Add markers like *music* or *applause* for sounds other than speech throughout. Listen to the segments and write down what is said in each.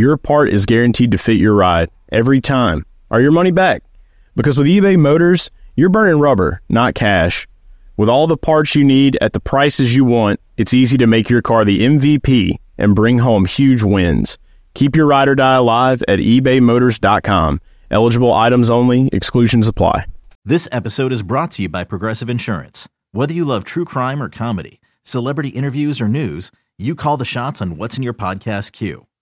your part is guaranteed to fit your ride every time or your money back. Because with eBay Motors, you're burning rubber, not cash. With all the parts you need at the prices you want, it's easy to make your car the MVP and bring home huge wins. Keep your ride or die alive at ebaymotors.com. Eligible items only, exclusions apply. This episode is brought to you by Progressive Insurance. Whether you love true crime or comedy, celebrity interviews or news, you call the shots on what's in your podcast queue.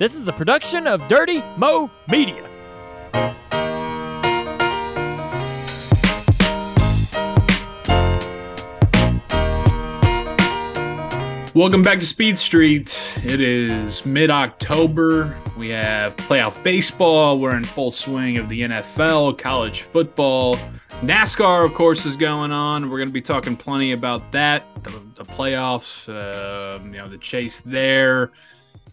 This is a production of Dirty Mo Media. Welcome back to Speed Street. It is mid October. We have playoff baseball. We're in full swing of the NFL, college football. NASCAR, of course, is going on. We're going to be talking plenty about that, the, the playoffs, uh, you know, the chase there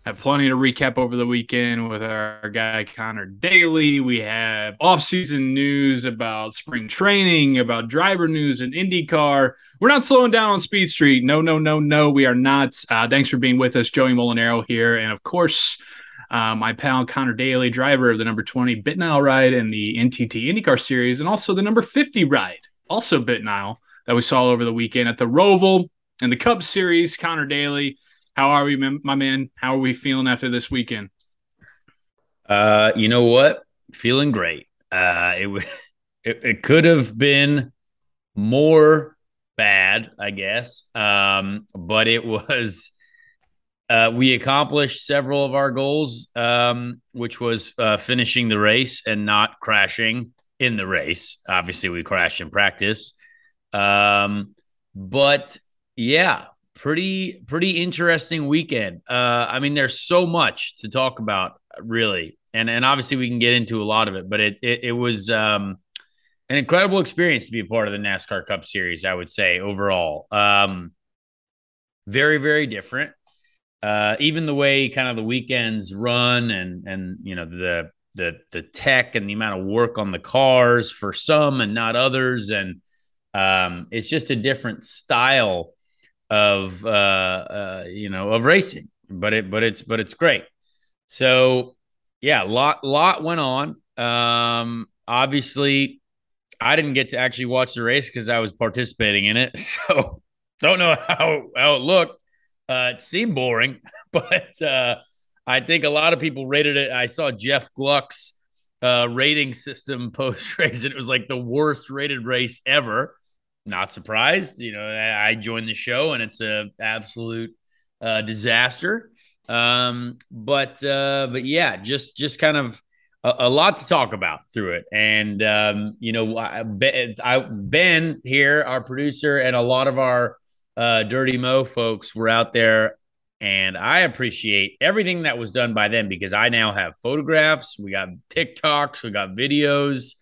have plenty to recap over the weekend with our guy Conor Daly. We have off-season news about spring training, about driver news and IndyCar. We're not slowing down on Speed Street. No, no, no, no, we are not. Uh, thanks for being with us, Joey Mulinaro here, and of course, uh, my pal Conor Daly, driver of the number 20 Bit BitNile ride and the NTT IndyCar series, and also the number 50 ride, also Bit BitNile, that we saw over the weekend at the Roval and the Cup series. Conor Daly how are we, my man? How are we feeling after this weekend? Uh, you know what? Feeling great. Uh, it *laughs* it, it could have been more bad, I guess. Um, but it was. Uh, we accomplished several of our goals, um, which was uh, finishing the race and not crashing in the race. Obviously, we crashed in practice. Um, but yeah, pretty pretty interesting weekend. Uh, I mean, there's so much to talk about, really, and and obviously we can get into a lot of it. But it it, it was um, an incredible experience to be a part of the NASCAR Cup Series. I would say overall, um, very very different. Uh, even the way kind of the weekends run, and and you know the the the tech and the amount of work on the cars for some and not others, and um, it's just a different style of uh, uh, you know of racing, but it but it's but it's great. So yeah, lot lot went on. Um, obviously, I didn't get to actually watch the race because I was participating in it, *laughs* so don't know how how it looked. Uh, it seemed boring, *laughs* but uh, I think a lot of people rated it. I saw Jeff Gluck's uh, rating system *laughs* post race, and it was like the worst rated race ever not surprised. You know, I joined the show and it's a absolute uh, disaster. Um, but uh, but yeah, just just kind of a, a, lot to talk about through it. And um, you know, I, I, Ben here, our producer, and a lot of our uh, Dirty Mo folks were out there. And I appreciate everything that was done by them because I now have photographs, we got TikToks, we got videos.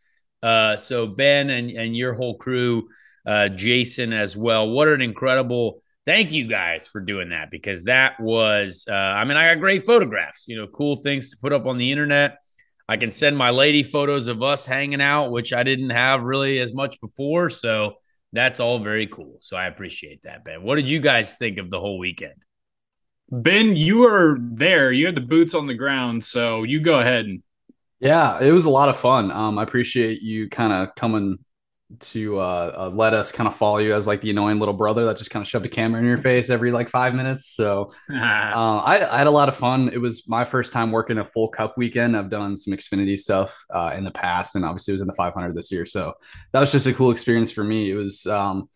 Uh, so Ben and, and your whole crew uh, Jason as well. What an incredible thank you guys for doing that because that was, uh, I mean, I got great photographs, you know, cool things to put up on the internet. I can send my lady photos of us hanging out, which I didn't have really as much before. So that's all very cool. So I appreciate that, Ben. What did you guys think of the whole weekend? Ben, you were there. You had the boots on the ground. So you go ahead. And Yeah, it was a lot of fun. Um, I appreciate you kind of coming to uh, uh, let us kind of follow you as like the annoying little brother that just kind of shoved a camera in your face every like five minutes. So uh, *laughs* I, I, had a lot of fun. It was my first time working a full cup weekend. I've done some Xfinity stuff uh, in the past, and obviously it was in the 500 this year. So that was just a cool experience for me. It was um,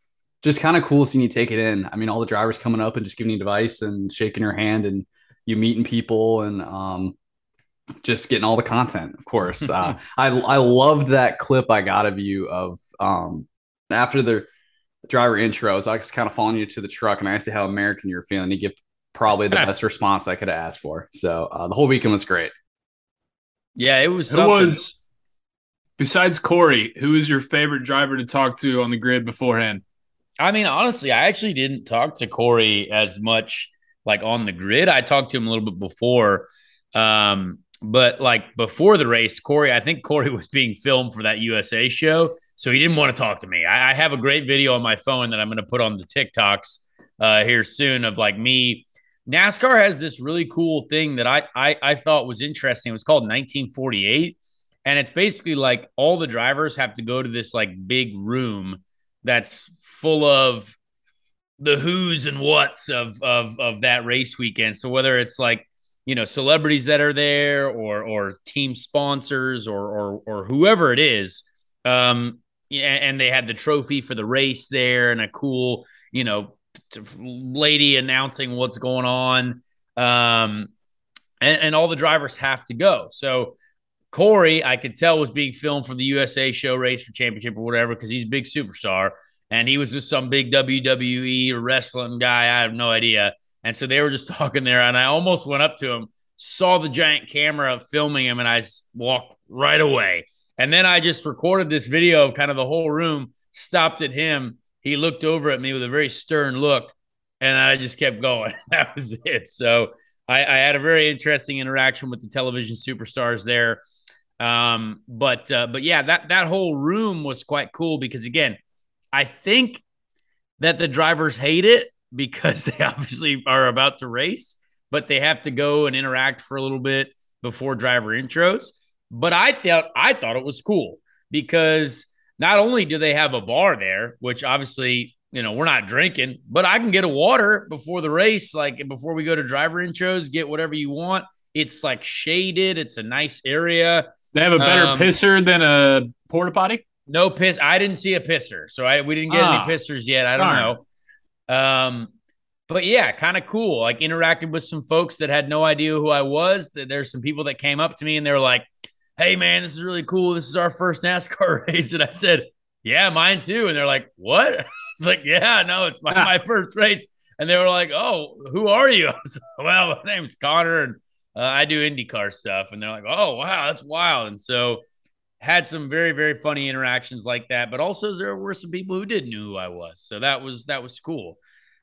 just kind of cool seeing you take it in. I mean, all the drivers coming up and just giving you advice and shaking your hand and you meeting people and um, just getting all the content, of course. Uh, *laughs* I I loved that clip I got of you of um, after the driver intros. I was kind of following you to the truck, and I asked you how American you were feeling. You get probably the best response I could have asked for. So uh, the whole weekend was great. Yeah, it was. Who was besides Corey? Who was your favorite driver to talk to on the grid beforehand? I mean, honestly, I actually didn't talk to Corey as much like on the grid. I talked to him a little bit before. Um, but like before the race, Corey, I think Corey *laughs* was being filmed for that USA show. So he didn't want to talk to me. I, I have a great video on my phone that I'm going to put on the TikToks uh, here soon of like me. NASCAR has this really cool thing that I, I, I thought was interesting. It was called 1948. And it's basically like all the drivers have to go to this like big room that's full of the who's and what's of of of that race weekend. So whether it's like you know celebrities that are there or or team sponsors or or or whoever it is, um, and they had the trophy for the race there and a cool you know lady announcing what's going on, um, and, and all the drivers have to go. So. Corey, I could tell was being filmed for the USA show race for championship or whatever because he's a big superstar and he was just some big WWE wrestling guy. I have no idea. And so they were just *laughs* talking there, and I almost went up to him, saw the giant camera filming him, and I walked right away. And then I just recorded this video of kind of the whole room, stopped at him. He looked over at me with a very stern look, and I just kept going. *laughs* that was it. So I, I, had a very interesting interaction with the television superstars there. Um, but uh, but yeah, that that whole room was quite cool because again, I think that the drivers hate it because *laughs* they obviously are about to race, but they have to go and interact for a little bit before driver intros. But I thought I thought it was cool because not only do they have a bar there, which obviously you know we're not drinking, but I can get a water before the race, like before we go to driver intros, get whatever you want. It's like shaded. It's a nice area. They have a better um, pisser than a porta potty. No piss. I didn't see a pisser, so I we didn't get any ah. pissers yet. I don't darn. know. Um, but yeah, kind of cool. Like interacted with some folks that had no idea who I was. There's some people that came up to me and they were like, "Hey, man, this is really cool. This is our first NASCAR *laughs* race." And I said, "Yeah, mine too." And they're like, "What?" *laughs* it's like, "Yeah, no, it's my, my first race." And they were like, "Oh, who are you?" *laughs* I was like, "Well, my name's Conor, and uh, I do IndyCar stuff." And they're like, "Oh, wow, that's wild." And so had some very very funny interactions like that but also there were some people who didn't know who i was. So that was that was cool.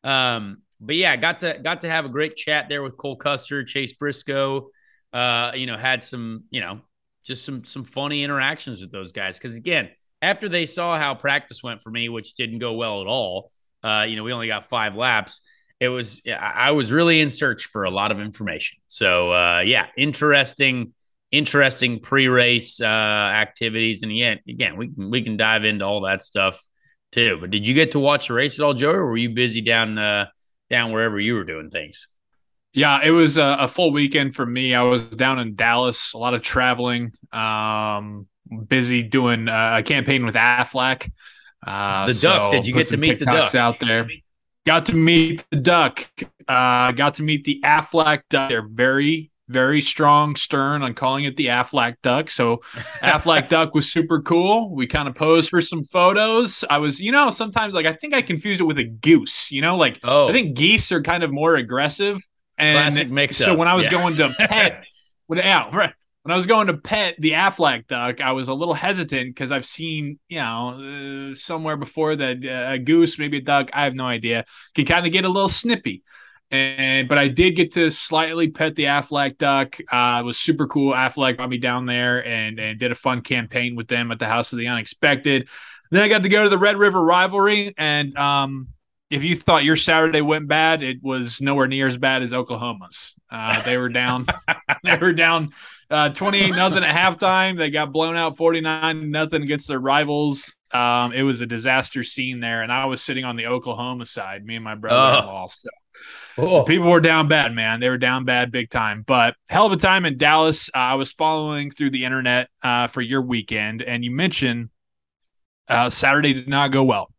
Um but yeah got to got to have a great chat there with cole custer chase briscoe uh you know had some you know just some some funny interactions with those guys. Because again after they saw how practice went for me which didn't go well at all uh you know we only got five laps it was i was really in search for a lot of information. So uh yeah interesting interesting pre-race uh, activities. And yeah, again, we can we can dive into all that stuff too. But did you get to watch the race at all, Joe, or were you busy down uh, down wherever you were doing things? Yeah, it was a, a, full weekend for me. I was down in Dallas, a lot of traveling, um, busy doing uh, a campaign with Aflac. Uh, the so duck. Did you get to meet TikToks the duck out there? Got to meet the duck. Uh, got to meet the Aflac duck. They're very very strong stern on calling it the Aflac duck. So *laughs* Aflac duck was super cool. We kind of posed for some photos. I was, you know, sometimes like I think I confused it with a goose, you know, like oh. I think geese are kind of more aggressive. And Classic mix so when I was yeah. going to *laughs* pet when, yeah, right. when I was going to pet the Aflac duck, I was a little hesitant because I've seen, you know, uh, somewhere before that uh, a goose, maybe a duck, I have no idea, can kind of get a little snippy and but I did get to slightly pet the Aflac duck. Uh, it was super cool. Aflac brought me down there and and did a fun campaign with them at the House of the Unexpected. Then I got to go to the Red River Rivalry, and um, if you thought your Saturday went bad, it was nowhere near as bad as Oklahoma's. Uh, they were down. *laughs* they were down uh, twenty eight nothing at halftime. They got blown out forty nine nothing against their rivals. Um, it was a disaster scene there, and I was sitting on the Oklahoma side. Me and my brother-in-law. Oh. So oh. people were down bad, man. They were down bad big time. But hell of a time in Dallas. Uh, I was following through the internet uh, for your weekend, and you mentioned uh, Saturday did not go well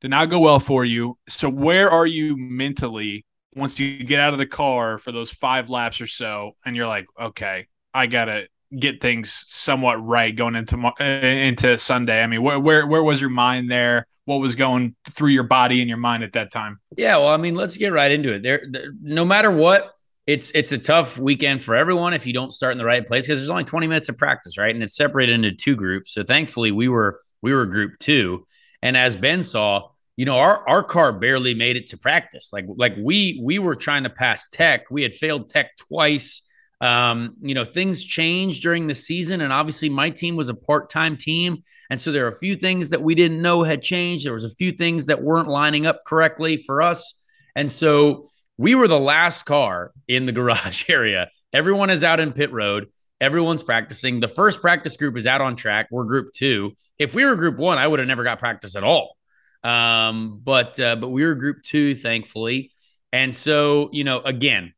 did not go well for you. So where are you mentally once you get out of the car for those five laps or so, and you're like, okay, I gotta get things somewhat right going into uh, into Sunday. I mean, where where where was your mind there? What was going through your body and your mind at that time? Yeah, well, I mean, let's get right into it. There, there no matter what, it's it's a tough weekend for everyone if you don't start in the right place because there's only 20 minutes of practice, right? And it's separated into two groups. So thankfully, we were we were group two, and as Ben saw, you know, our our car barely made it to practice. Like like we we were trying to pass Tech. We had failed Tech twice. Um, you know, things changed during the season, and obviously my team was a part-time team, and so there are a few things that we didn't know had changed. There was a few things that weren't lining up correctly for us, and so we were the last car in the *laughs* garage area. Everyone is out in pit road. Everyone's practicing. The first practice group is out on track. We're group two. If we were group one, I would have never got practice at all. Um, but uh, but we were group two, thankfully. And so, you know, again,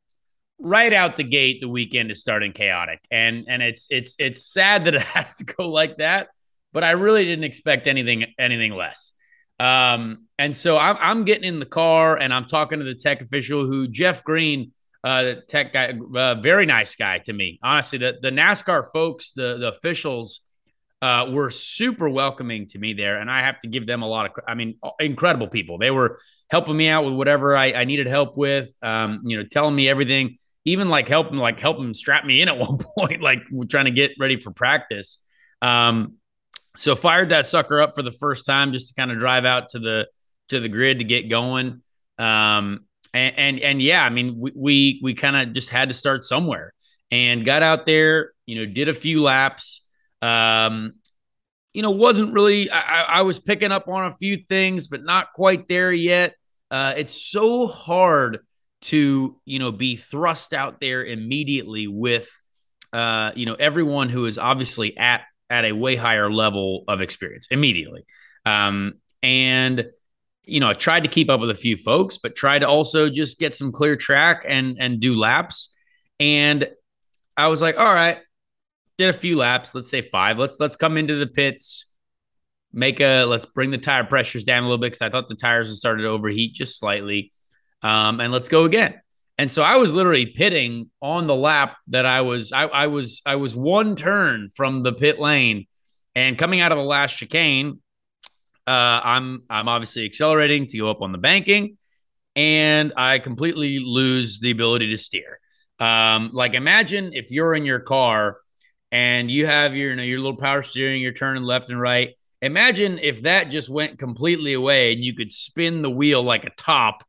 right out the gate, the weekend is starting chaotic. And and it's it's it's sad that it *laughs* has to go like that, but I really didn't expect anything anything less. Um, and so I'm, I'm getting in the car and I'm talking to the tech official who Jeff Green, uh, tech guy, uh, very nice guy to me. Honestly, the, the NASCAR folks, the, the officials uh, were super welcoming to me there. And I have to give them a lot of, I mean, incredible people. They were helping me out with whatever I, I needed help with, um, you know, telling me everything, even like help helping, like helping strap me in at *laughs* one point, like trying to get ready for practice. Um, so fired that sucker up for the first time just to kind of drive out to the, to the grid to get going. Um, and, and, and yeah, I mean, we, we, we kind of just had to start somewhere and got out there, you know, did a few laps, um, you know, wasn't really, I, I, was picking up on a few things, but not quite there yet. Uh, it's so hard to, you know, be thrust out there immediately with, uh, you know, everyone who is obviously at, at a way higher level of experience immediately. Um, and, you know, I tried to keep up with a few folks, but tried to also just get some clear track and, and do laps. And I was like, all right, did a few laps, let's say five. Let's let's come into the pits, make a let's bring the tire pressures down a little bit because I thought the tires had started to overheat just slightly. Um, and let's go again. And so I was literally pitting on the lap that I was I, I was I was one turn from the pit lane and coming out of the last chicane, uh, I'm I'm obviously accelerating to go up on the banking, and I completely lose the ability to steer. Um, like imagine if you're in your car and you have your you know your little power steering, you're turning left and right. Imagine if that just went completely away and you could spin the wheel like a top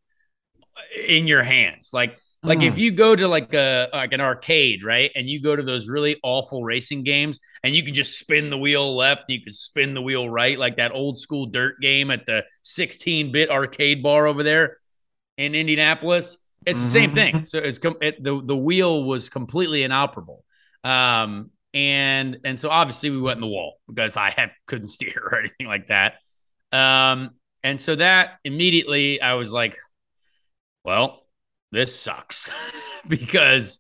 in your hands. Like like mm. if you go to like a like an arcade, right? And you go to those really awful racing games and you can just spin the wheel left, you can spin the wheel right, like that old school dirt game at the 16-bit arcade bar over there in Indianapolis. It's mm-hmm. the same thing. Mm-hmm. So it's com- it, the the wheel was completely inoperable. Um, and and so obviously we went in the wall because I had couldn't *laughs* steer or anything like that. Um, and so that immediately I was like, well, this sucks *laughs* because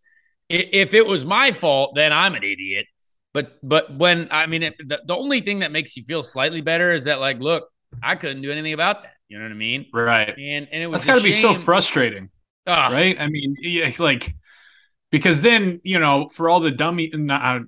if it was my fault, then I'm an idiot. But but when I mean it, the, the only thing that makes you feel slightly better is that like, look, I couldn't do anything about that. You know what I mean? Right. And and it was got to be so frustrating. Oh. Right. I mean, yeah, like because then you know for all the dummy uh,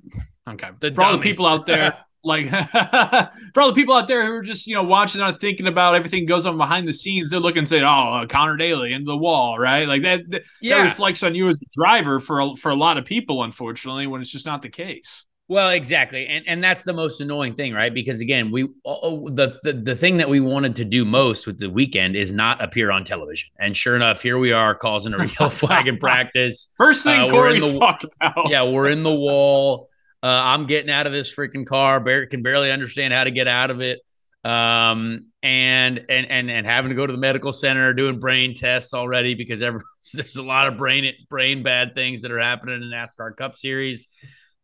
okay the for dummies. all the people out there *laughs* like *laughs* for all the people out there who are just you know watching and thinking about everything goes on behind the scenes they're looking and saying oh uh, Conor Daly into the wall right like that that, yeah. that reflects on you as a driver for a, for a lot of people unfortunately when it's just not the case well, exactly, and and that's the most annoying thing, right? Because again, we oh, the, the the thing that we wanted to do most with the weekend is not appear on television, and sure enough, here we are causing a yellow *laughs* flag in practice. First thing uh, Corey the, talked about. Yeah, we're in the wall. Uh, I'm getting out of this freaking car. Barrett can barely understand how to get out of it. um, and and and and having to go to the medical center, doing brain tests already because every, *laughs* there's a lot of brain brain bad things that are happening in the NASCAR Cup Series.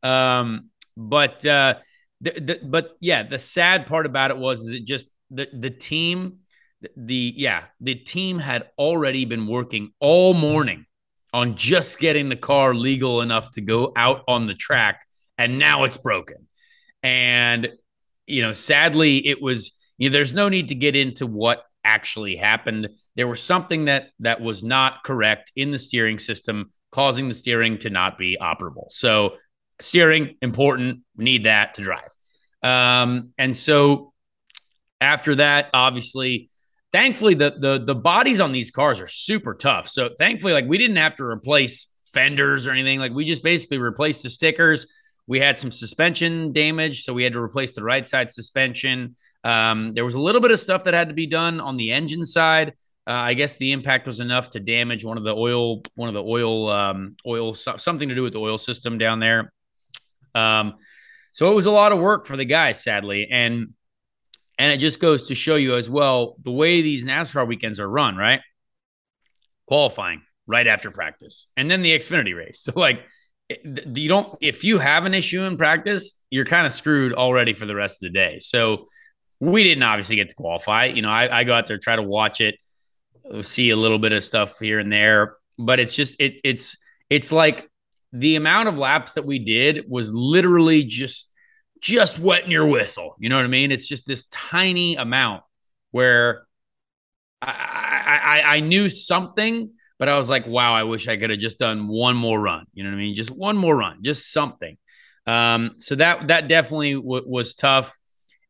Um, but uh, the, the, but yeah, the sad part about it was is it just the the team, the yeah, the team had already been working all morning on just getting the car legal enough to go out on the track, and now it's broken. And you know, sadly, it was. You know, there's no need to get into what actually happened. There was something that that was not correct in the steering system, causing the steering to not be operable. So, steering important. We need that to drive. Um, and so, after that, obviously, thankfully, the the the bodies on these cars are super tough. So, thankfully, like we didn't have to replace fenders or anything. Like we just basically replaced the stickers we had some suspension damage, so we had to replace the right side suspension. Um, there was a little bit of stuff that had to be done on the engine side. Uh, I guess the impact was enough to damage one of the oil, one of the oil, um, oil, something to do with the oil system down there. Um, so it was a lot of work for the guys, sadly, and and it just goes to show you as well the way these NASCAR weekends are run, right? Qualifying right after practice, and then the Xfinity race. *laughs* So like you don't if you have an issue in practice you're kind of screwed already for the rest of the day. So we didn't obviously get to qualify. You know I, I go out there try to watch it see a little bit of stuff here and there but it's just it it's it's like the amount of laps that we did was literally just just wetting your whistle. You know what i mean? It's just this tiny amount where i i, I knew something but I was like, wow, I wish I could have just done one more run. You know what I mean? Just one more run, just something. Um, so that that definitely w- was tough.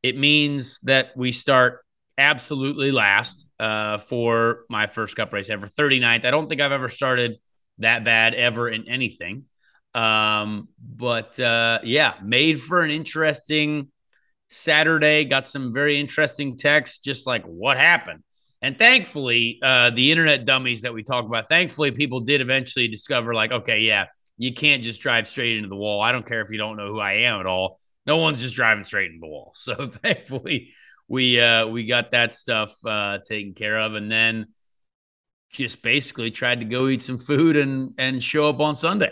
It means that we start absolutely last uh, for my first cup race ever, 39th. I don't think I've ever started that bad ever in anything. Um, but uh, yeah, made for an interesting Saturday. Got some very interesting texts, just like what happened. And thankfully, uh, the internet dummies that we talk about, thankfully, people did eventually discover, like, okay, yeah, you can't just drive straight into the wall. I don't care if you don't know who I am at all. No one's just driving straight into the wall. *laughs* So thankfully, we uh, we got that stuff uh, taken care of, and then just basically tried to go eat some food and and show up on Sunday.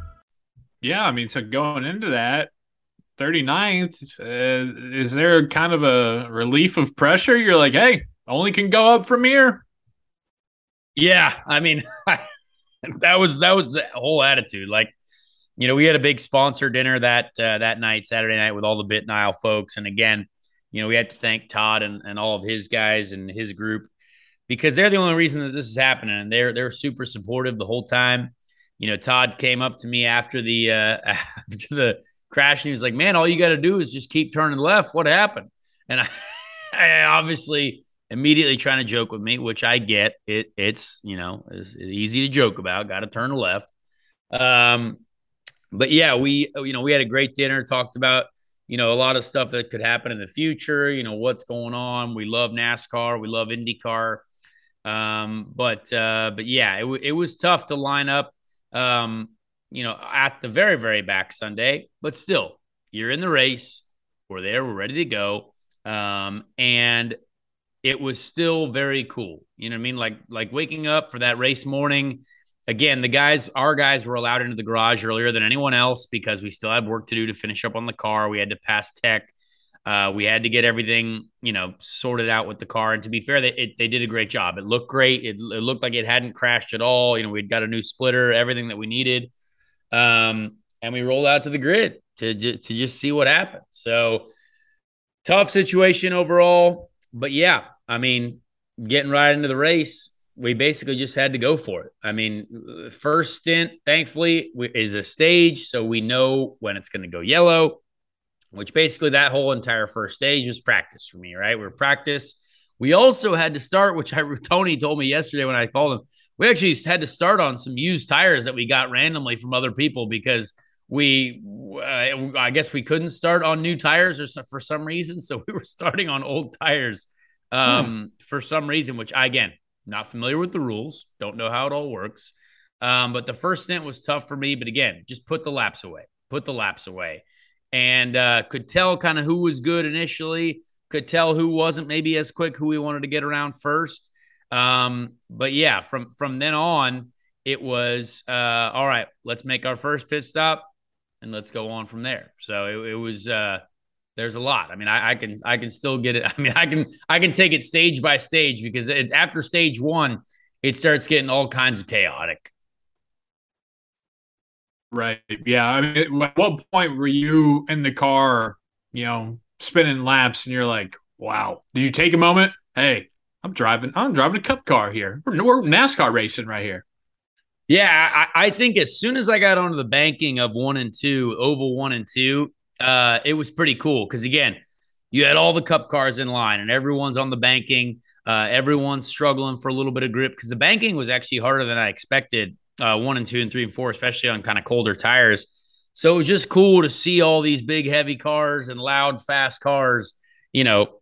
Yeah, I mean, so going into that, 39th, uh, is there kind of a relief of pressure? You're like, hey, only can go up from here. Yeah, I mean, *laughs* that was that was the whole attitude. Like, you know, we had a big sponsor dinner that uh, that night, Saturday night, with all the BitNile folks, and again, you know, we had to thank Todd and, and all of his guys and his group because they're the only reason that this is happening, and they're they're super supportive the whole time you know, Todd came up to me after the uh, *laughs* after the crash and he was like, "Man, all you got to do is just keep turning left. What happened?" And I, *laughs* I obviously immediately trying to joke with me, which I get. It it's you know it's easy to joke about. Got to turn left. Um, but yeah, we you know we had a great dinner. Talked about you know a lot of stuff that could happen in the future. You know what's going on. We love NASCAR. We love IndyCar. Um, but uh, but yeah, it, it was tough to line up um, you know, at the very, very back Sunday, but still, you're in the race. We're there. We're ready to go. Um, and it was still very cool. You know what I mean? Like, like waking up for that race morning. Again, the guys, our guys were allowed into the garage earlier than anyone else because we still had work to do to finish up on the car. We had to pass tech. Uh, we had to get everything, you know, sorted out with the car. And to be fair, they it, they did a great job. It looked great. It, it, looked like it hadn't crashed at all. You know, we'd got a new splitter, everything that we needed, um, and we rolled out to the grid to to just see what happened. So tough situation overall, but yeah, I mean, getting right into the race, we basically just had to go for it. I mean, first stint, thankfully, is a stage, so we know when it's going to go yellow which basically that whole entire first stage was practice for me, right? We are practice. We also had to start, which I *laughs* Tony told me yesterday when I called him. We actually had to start on some used tires that we got randomly from other people because we, uh, I guess we couldn't start on new tires or for some reason, so we were *laughs* starting on old tires um, hmm. for some reason. Which I, again, not familiar with the rules, don't know how it all works. Um, but the first stint was tough for me. But again, just put the laps away, put the laps away and uh, could tell kind of who was good initially, could tell who wasn't maybe as quick, who we wanted to get around first. Um, but yeah, from from then on, it was uh, all right. Let's make our first pit stop, and let's go on from there. So it, it was. Uh, there's a lot. I mean, I, I, can I can still get it. *laughs* I mean, I can I can take it stage by stage because it, after stage one, it starts getting all kinds of chaotic. Right. Yeah. I mean, at what point were you in the car, you know, spinning laps and you're like, wow, did you take a moment? Hey, I'm driving, I'm driving a cup car here. We're, we're NASCAR racing right here. Yeah. I, I, think as soon as I got onto the banking of one and two, oval one and two, uh, it was pretty cool. Cause again, you had all the cup cars in line and everyone's on the banking. Uh, everyone's struggling for a little bit of grip because the banking was actually harder than I expected uh, one and two and three and four, especially on kind of colder tires. So it was just cool to see all these big, heavy cars and loud, fast cars, you know,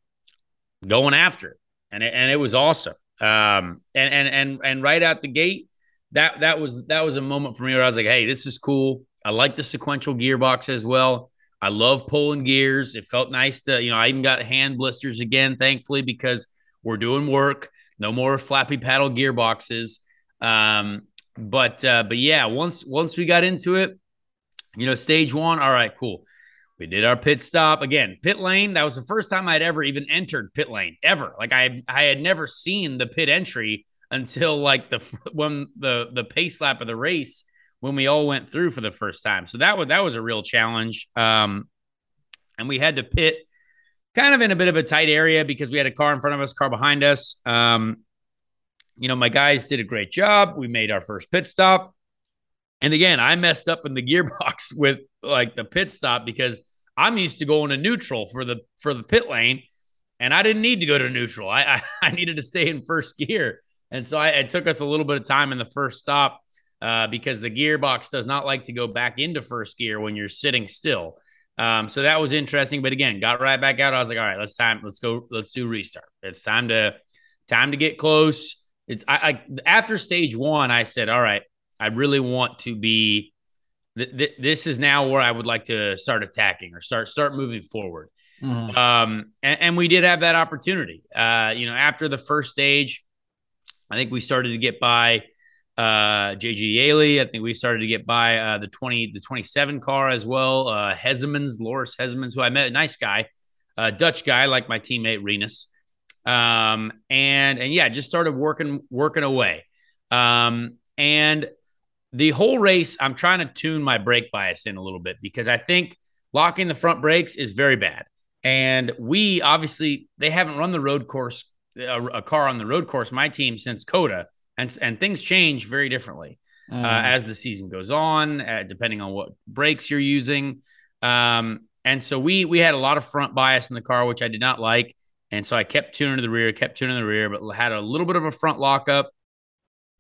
going after it, and it, and it was awesome. Um, and and and and right out the gate, that that was that was a moment for me where I was like, hey, this is cool. I like the sequential gearbox as well. I love pulling gears. It felt nice to, you know, I even got hand blisters again, thankfully, because we're doing work. No more flappy paddle gearboxes. Um, but uh, but yeah, once once we got into it, you know, stage one, all right, cool. We did our pit stop again. Pit lane. That was the first time I'd ever even entered pit lane ever. Like I I had never seen the pit entry until like the when the the pace lap of the race when we all went through for the first time. So that was that was a real challenge. Um, and we had to pit kind of in a bit of a tight area because we had a car in front of us, car behind us. Um, you know, my guys did a great job. We made our first pit stop. And again, I messed up in the *laughs* gearbox with like the pit stop because I'm used to going to neutral for the for the pit lane, and I didn't need to go to neutral. I I, *laughs* I needed to stay in first gear, and so I, it took us a little bit of time in the first stop uh, because the gearbox does not like to go back into first gear when you're sitting still. Um, so that was interesting, but again, got right back out. I was like, all right, let's time, let's go, let's do restart. It's time to time to get close it's I, I after stage one, I said, all right, I really want to be. Th- th- this is now where I would like to start attacking or start start moving forward. Mm-hmm. Um, and, and, we did have that opportunity. Uh, you know, after the first stage, I think we started to get by uh, JJ Yeley. I think we started to get by uh, the 20, the 27 car as well. Uh, Hezemans, Loris Hezemans, who I met, a nice guy, uh, Dutch guy, like my teammate Rinus. Um, and and yeah, just started working working away. Um, and the whole race, I'm trying to tune my brake bias in a little bit because I think locking the front brakes is very bad. And we obviously they haven't run the road course a, a car on the road course my team since COTA, and and things change very differently mm. uh, as the season goes on, uh, depending on what brakes you're using. Um, and so we we had a lot of front bias in the car, which I did not like. And so I kept tuning to the rear, kept tuning to the rear, but had a little bit of a front lockup.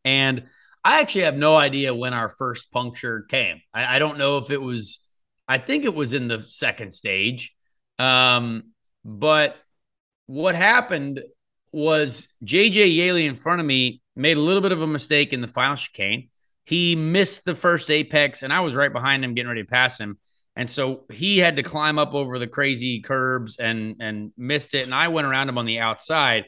And I actually have no idea when our first puncture came. I, I don't know if it was, I think it was in the second stage. Um, but what happened was JJ Yeley in front of me made a little bit of a mistake in the final chicane. He missed the first apex, and I was right behind him getting ready to pass him. And so he had to climb up over the crazy curbs and and missed it. And I went around him on the outside.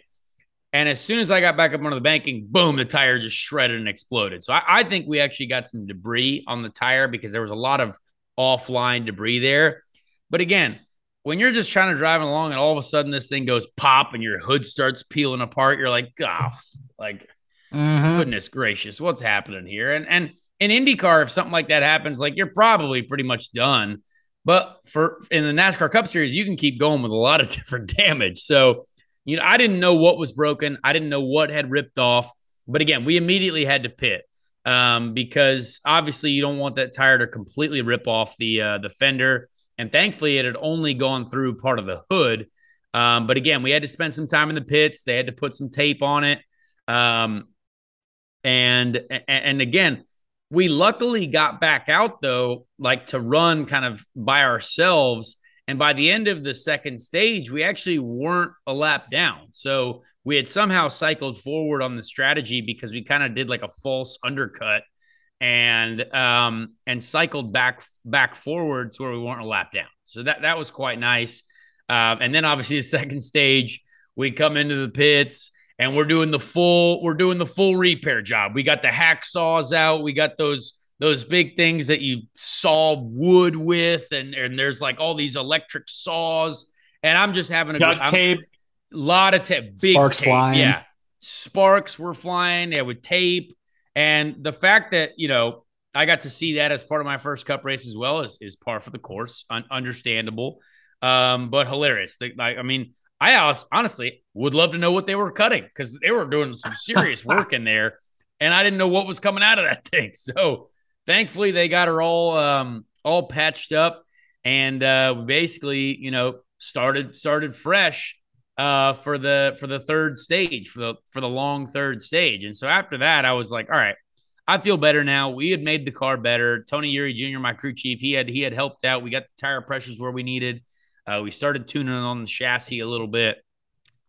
And as soon as I got back up onto the banking, boom, the tire just shredded and exploded. So I, I think we actually got some debris on the tire because there was a lot of offline debris there. But again, when you're just trying to drive along and all of a sudden this thing goes pop and your hood starts peeling apart, you're like, oh, like, mm-hmm. goodness gracious, what's happening here? And and in IndyCar, if something like that happens, like you're probably pretty much done. But for in the NASCAR Cup Series, you can keep going with a lot of *laughs* different damage. So, you know, I didn't know what was broken. I didn't know what had ripped off. But again, we immediately had to pit um, because obviously you don't want that tire to completely rip off the uh, the fender. And thankfully, it had only gone through part of the hood. Um, but again, we had to spend some time in the pits. They had to put some tape on it. Um, and and again, we luckily got back out though, like to run kind of by ourselves. And by the end of the second stage, we actually weren't a lap down. So we had somehow cycled forward on the strategy because we kind of did like a false undercut and um and cycled back back forward to where we weren't a lap down. So that that was quite nice. Um, and then obviously the *laughs* second stage, we come into the pits and we're doing the full we're doing the full repair job. We got the hacksaws out. We got those those big things that you saw wood with, and and there's like all these electric saws. And I'm just having a duct good, tape, a lot of tape, big sparks tape. flying. Yeah, sparks were flying. Yeah, with tape, and the fact that you know I got to see that as part of my first Cup race as well is is par for the course. Un- understandable, um, but hilarious. The, I, I mean I honestly would love to know what they were cutting because they were doing some serious *laughs* work in there, and I didn't know what was coming out of that *laughs* thing. So thankfully, they got her all um, all patched up, and uh, basically, you know, started started fresh uh, for the for the third stage for the for the long third stage. And so after that, I was like, all right, I feel better now. We had made the car better. Tony Eury Jr., my crew chief, he had he had helped out. We got the tire pressures where we needed. Uh, we started tuning on the chassis a little bit,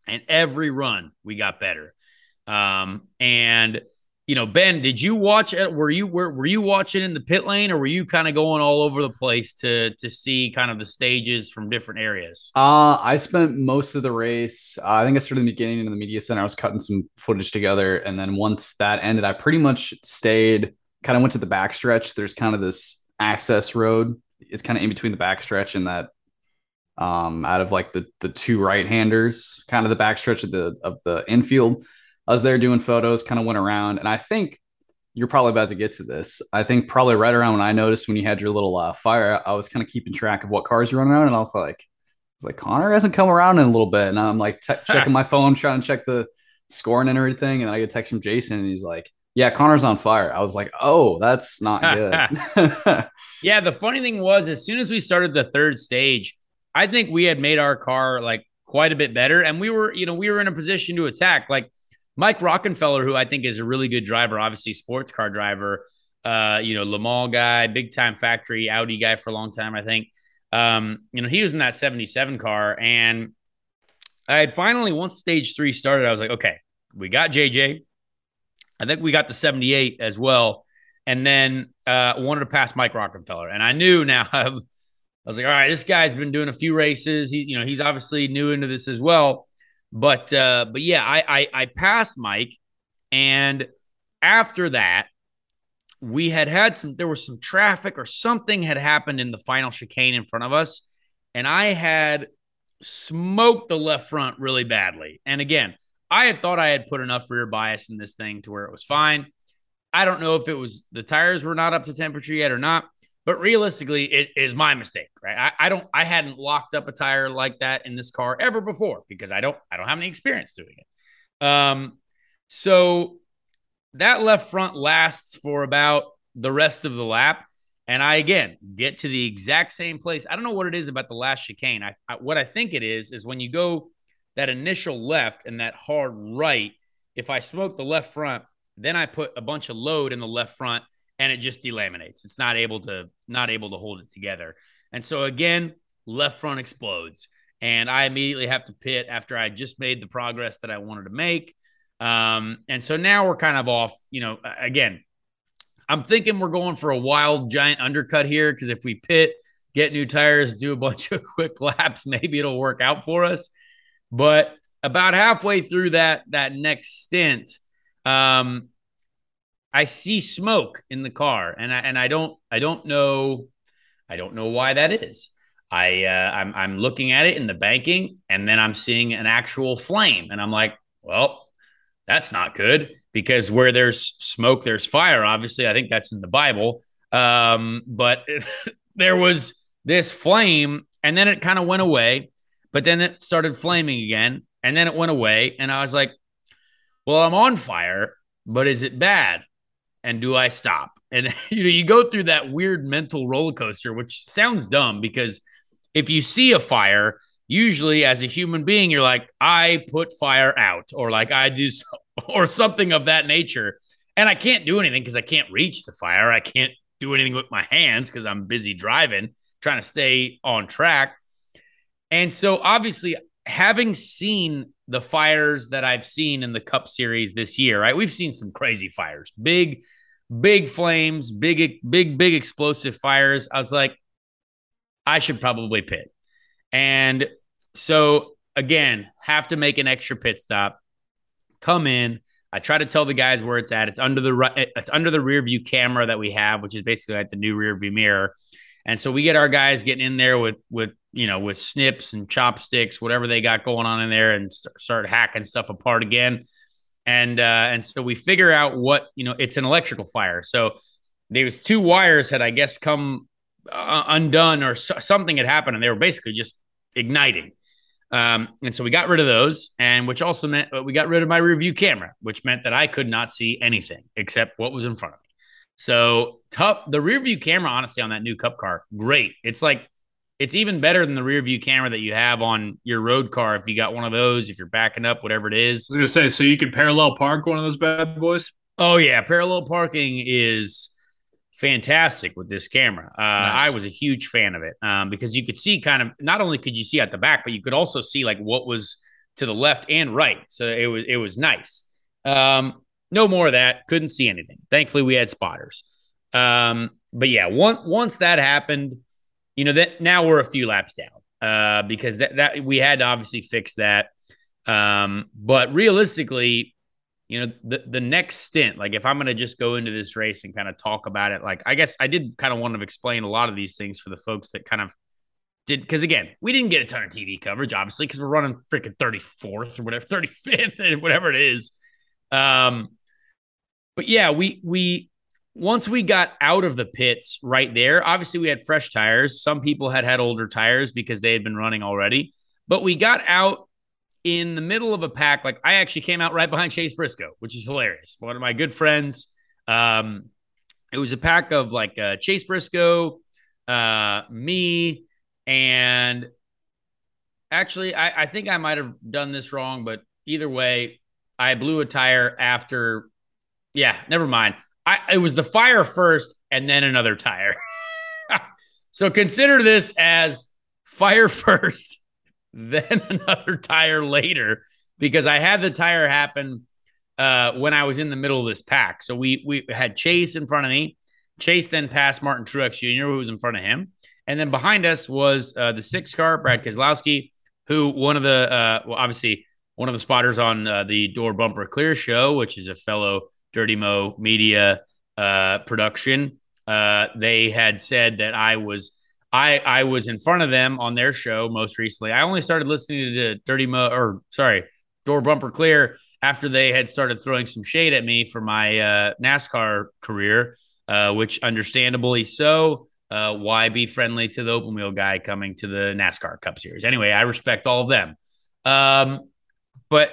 and every run we got better. Um, and you know, Ben, did you watch it? Were you were, were you watching in the pit lane, or were you kind of going all over the place to to see kind of the stages from different areas? Uh, I spent most of the race. Uh, I think I started in the beginning in the media center. I was cutting some footage together, and then once that ended, I pretty much stayed. Kind of went to the backstretch. There's kind of this access road. It's kind of in between the backstretch and that um, out of like the the two right handers, kind of the backstretch of the of the infield. I was there doing photos, kind of went around, and I think you're probably about to get to this. I think probably right around when I noticed when you had your little uh, fire, I was kind of keeping track of what cars you're running around, and I was like, I was like, Conor hasn't come around in a little bit, and I'm like te- *laughs* checking my phone, trying to check the scoring and everything, and I get a text from Jason, and he's like, "Yeah, Conor's on fire." I was like, "Oh, that's not *laughs* good." *laughs* yeah, the funny thing was, as soon as we started the third stage, I think we had made our car like quite a bit better. And we were, you know, we were in a position to attack. Like Mike Rockenfeller, who I think is a really good driver, obviously sports car driver, uh, you know, Le guy, big time factory Audi guy for a long time, I think. Um, you know, he was in that 77 car. And I had finally, once stage three started, I was like, okay, we got JJ. I think we got the 78 as well. And then uh, wanted to pass Mike Rockenfeller. And I knew now *laughs* I was like, all right, this guy's been doing a few races. He, you know, he's obviously new into this as well. But uh, but yeah, I, I I passed Mike, and after that, we had had some. There was some traffic or something had happened in the final chicane in front of us, and I had smoked the left front really badly. And again, I had thought I had put enough rear bias in this thing to where it was fine. I don't know if it was the tires were not up to temperature yet or not. But realistically, it is my mistake, right? I, I, don't I hadn't locked up a tire like that in this car ever before because I don't I don't have any experience doing it. Um, so that left front lasts for about the rest of the lap. And I again get to the exact same place. I don't know what it is about the last chicane. I, I what I think it is is when you go that initial left and that hard right. If I smoke the left front, then I put a bunch of load in the left front and it just delaminates. It's not able to not able to hold it together. And so again, left front explodes. And I immediately have to pit after I just made the progress that I wanted to make. Um, and so now we're kind of off, you know, again, I'm thinking we're going for a wild giant undercut here because if we pit, get new tires, do a *laughs* bunch of quick laps, maybe it'll work out for us. But about halfway through that that next stint, um, I see smoke in the car, and I and I don't I don't know I don't know why that is. I uh, I'm I'm looking at it in the banking, and then I'm seeing an actual flame, and I'm like, well, that's not good because where there's smoke, there's fire. Obviously, I think that's in the Bible. Um, but *laughs* there was this flame, and then it kind of went away, but then it started flaming again, and then it went away, and I was like, well, I'm on fire, but is it bad? And do I stop? And *laughs* you know, you go through that weird mental roller coaster, which sounds dumb because if you see a fire, usually as a human being, you're like, I put fire out, or like I do, so, *laughs* or something of that nature. And I can't do anything because I can't reach the fire. I can't do anything with my hands because I'm busy driving, trying to stay on track. And so, obviously, having seen the fires that I've seen in the Cup Series this year, right? We've seen some crazy fires, big, big flames, big, big, big explosive fires. I was like, I should probably pit. And so again, have to make an extra pit stop. Come in. I try to tell the guys where it's at. It's under the it's under the rear view camera that we have, which is basically like the new rear view mirror. And so we get our guys getting in there with with you know with snips and chopsticks, whatever they got going on in there, and st- start hacking stuff apart again. And uh, and so we figure out what you know. It's an electrical fire. So there was two wires had I guess come uh, undone or so- something had happened, and they were basically just igniting. Um, and so we got rid of those, and which also meant uh, we got rid of my review camera, which meant that I could not see anything except what was in front of me. So tough. The rear view camera, honestly, on that new Cup car, great. It's like it's even better than the rear view camera that you have on your road car. If you got one of those, if you're backing up, whatever it is. I was gonna say, so you can parallel park one of those bad boys. Oh yeah, parallel parking is fantastic with this camera. Uh, nice. I was a huge fan of it um, because you could see kind of not only could you see at the back, but you could also see like what was to the left and right. So it was it was nice. Um, no more of that. Couldn't see anything. Thankfully, we had spotters. Um, but yeah, once once that happened, you know that now we're a few laps down uh, because that that we had to obviously fix that. Um, but realistically, you know, the the next stint, like if I'm going to just go into this race and kind of talk about it, like I guess I did kind of want to explain a lot of these things for the folks that kind of did because again, we didn't get a ton of TV coverage, obviously, because we're running freaking 34th or whatever, 35th, and *laughs* whatever it is. Um, but yeah, we we once we got out of the pits right there, obviously we had fresh tires. Some people had had older tires because they had been running already. But we got out in the middle of a pack. Like I actually came out right behind Chase Briscoe, which is hilarious. One of my good friends. Um, it was a pack of like uh, Chase Briscoe, uh, me, and actually, I, I think I might have done this wrong, but either way, I blew a tire after yeah, never mind. I it was the fire first and then another tire. *laughs* so consider this as fire *laughs* first, then *laughs* another tire later, because I had the tire happen uh, when I was in the middle of this pack. So we we had Chase in front of me. Chase then passed Martin Truex Jr., who was in front of him. And then behind us was uh, the six car, Brad Keselowski, who one of the, uh, well, obviously one of the spotters on uh, the Door Bumper Clear show, which is a fellow Dirty Mo Media uh, production. Uh, they had said that I was I I was in front of them on their show most recently. I only started listening to Dirty Mo or sorry Door Bumper Clear after they had started throwing some shade at me for my uh, NASCAR career, uh, which understandably so. Uh, why be friendly to the open wheel guy coming to the NASCAR Cup Series? Anyway, I respect all of them. Um, but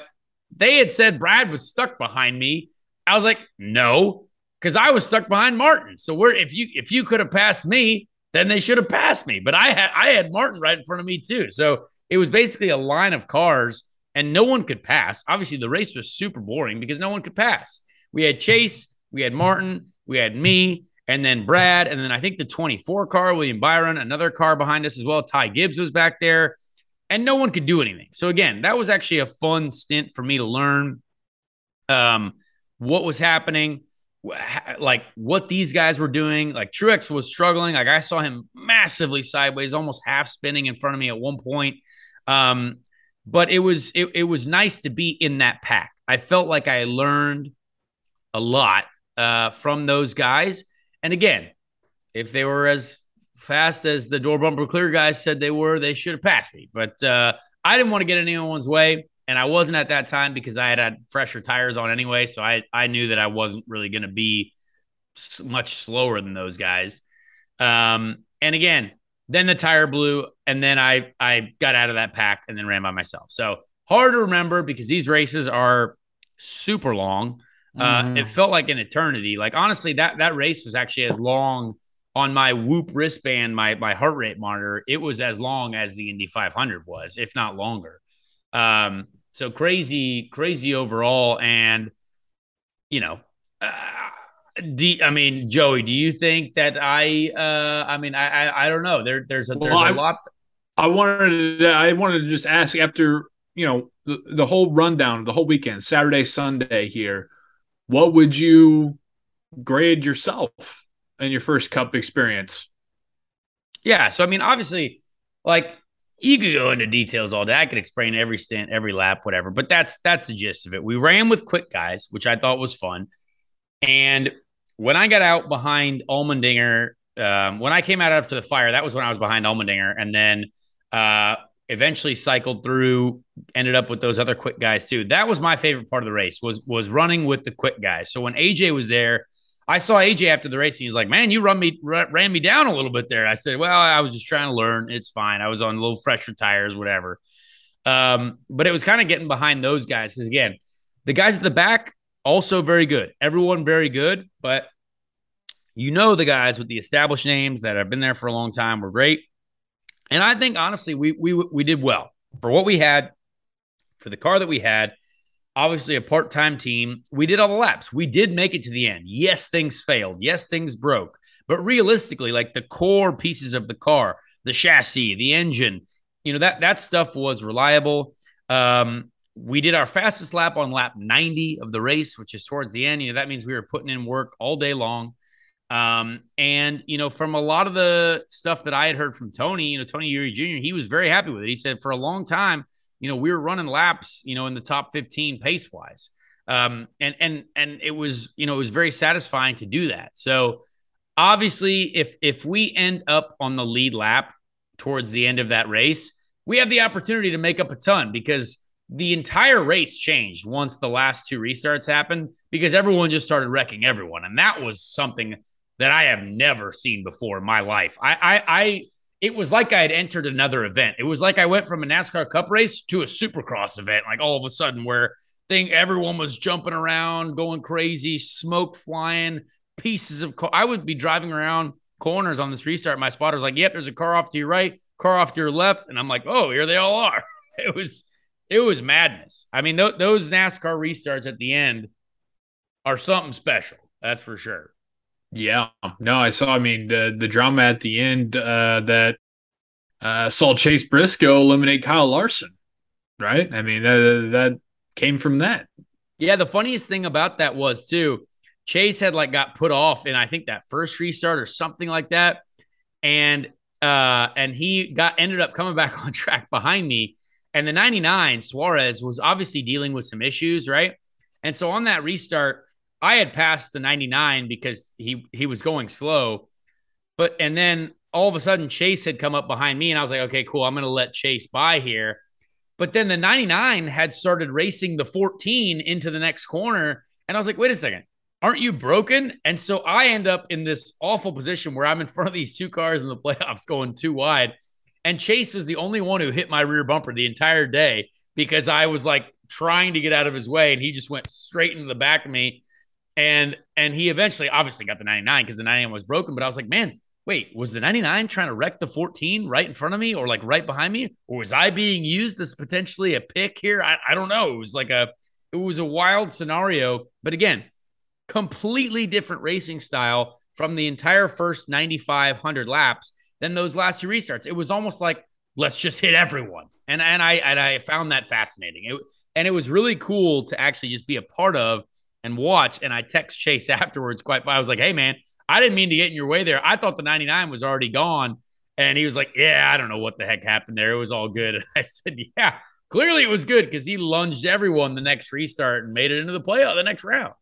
they had said Brad was stuck behind me I was like, no, because I was stuck behind Martin. So where if you if you could have passed me, then they should have passed me. But I had I had Martin right in front of me too. So it was basically a line of cars and no one could pass. Obviously, the race was super boring because no one could pass. We had Chase, we had Martin, we had me, and then Brad, and then I think the 24 car, William Byron, another car behind us as well. Ty Gibbs was back there, and no one could do anything. So again, that was actually a fun stint for me to learn. Um, what was happening, like what these guys were doing. Like Truex was struggling. Like I saw him massively sideways, almost half spinning in front of me at one point. Um, but it was it, it was nice to be in that pack. I felt like I learned a lot uh, from those guys. And again, if they were as fast as the door bumper clear guys said they were, they should have passed me. But uh, I didn't want to get in anyone's way. And I wasn't at that time because I had had fresher tires on anyway. So I, I knew that I wasn't really going to be much slower than those guys. Um, and again, then the tire blew, and then I I got out of that pack and then ran by myself. So hard to remember because these races are super long. Uh, mm-hmm. It felt like an eternity. Like honestly, that that race was actually as long on my Whoop wristband, my my heart rate monitor. It was as long as the Indy 500 was, if not longer. Um, so crazy, crazy overall, and you know. Uh, do, I mean, Joey, do you think that I? Uh, I mean, I, I, I don't know. There, there's a, well, there's a I, lot. I wanted, to, I wanted to just ask after you know the, the whole rundown, the whole weekend, Saturday, Sunday here. What would you grade yourself in your first Cup experience? Yeah, so I mean, obviously, like you could go into details all day. I could explain every stint, every lap, whatever. But that's that's the gist of it. We ran with quick guys, which I thought was fun. And when I got out behind Allmendinger, um, when I came out after the fire, that was when I was behind Allmendinger, and then uh, eventually cycled through, ended up with those other quick guys too. That was my favorite part of the race was was running with the quick guys. So when AJ was there, I saw AJ after the race, and he's like, "Man, you run me ran me down a little bit there." I said, "Well, I was just trying to learn. It's fine. I was on a little fresher tires, whatever." Um, but it was kind of getting behind those guys because again, the guys at the back also very good. Everyone very good, but you know the guys with the established names that have been there for a long time were great. And I think honestly, we we we did well for what we had, for the car that we had. Obviously, a part-time team. We did all the laps. We did make it to the end. Yes, things failed. Yes, things broke. But realistically, like the core pieces of the car, the chassis, the engine, you know that that stuff was reliable. Um, we did our fastest lap on lap 90 of the race, which is towards the end. You know, that means we were putting in work all day long. Um, and you know, from a lot of the stuff that I had heard from Tony, you know, Tony Eury Jr., he was very happy with it. He said for a long time, you know, we were running laps, you know, in the top 15 pace wise. Um, and and and it was, you know, it was very satisfying to do that. So obviously, if if we end up on the lead lap towards the end of that race, we have the opportunity to make up a ton because the entire race changed once the last two restarts happened because everyone just started wrecking everyone. And that was something that I have never seen before in my life. I, I, I, it was like I had entered another event. It was like I went from a NASCAR Cup race to a Supercross event, like all of a sudden, where thing everyone was jumping around, going crazy, smoke flying, pieces of car. I would be driving around corners on this restart. My spotter's like, "Yep, there's a car off to your right, car off to your left," and I'm like, "Oh, here they all are." *laughs* It was it was madness. I mean, th- those NASCAR restarts at the end are something special. That's for sure. Yeah, no, I saw. I mean, the the drama at the end uh, that uh, saw Chase Briscoe eliminate Kyle Larson, right? I mean, that that came from that. Yeah, the funniest thing about that was too, Chase had like got put off in I think that first restart or something like that, and uh, and he got ended up coming *laughs* back on track behind me and the 99, Suarez was obviously dealing with some issues, right? And so on that restart, I had passed the 99 because he he was going slow. But and then all of a sudden Chase had come up behind me and I was like, okay, cool, I'm to let Chase by here. But then the 99 had started racing the 14 into the next corner and I was like, wait a second. Aren't you broken? And so I end up in this awful position where I'm in front of these two cars in the *laughs* playoffs going too wide. And Chase was the only one who hit my rear bumper the entire day because I was like trying to get out of his way and he just went straight into the back of me. And and he eventually obviously got the 99 because the 99 was broken. But I was like, man, wait, was the 99 trying to wreck the 14 right in front of me or like right behind me? Or was I being used as potentially a pick here? I, I don't know. It was like a it was a wild scenario. But again, completely different racing style from the entire first 9,500 laps than those last two restarts. It was almost like let's just hit everyone, and and I and I found that fascinating. It, and it was really cool to actually just be a part of and watch. And I text Chase *laughs* afterwards. Quite, I was like, "Hey man, I didn't mean to get in your way there. I thought the 99 was already gone." And he was like, "Yeah, I don't know what the heck happened there. It was all good." And *laughs* I said, "Yeah." Clearly, it was good because he lunged everyone the next restart and made it into the playoff the next round.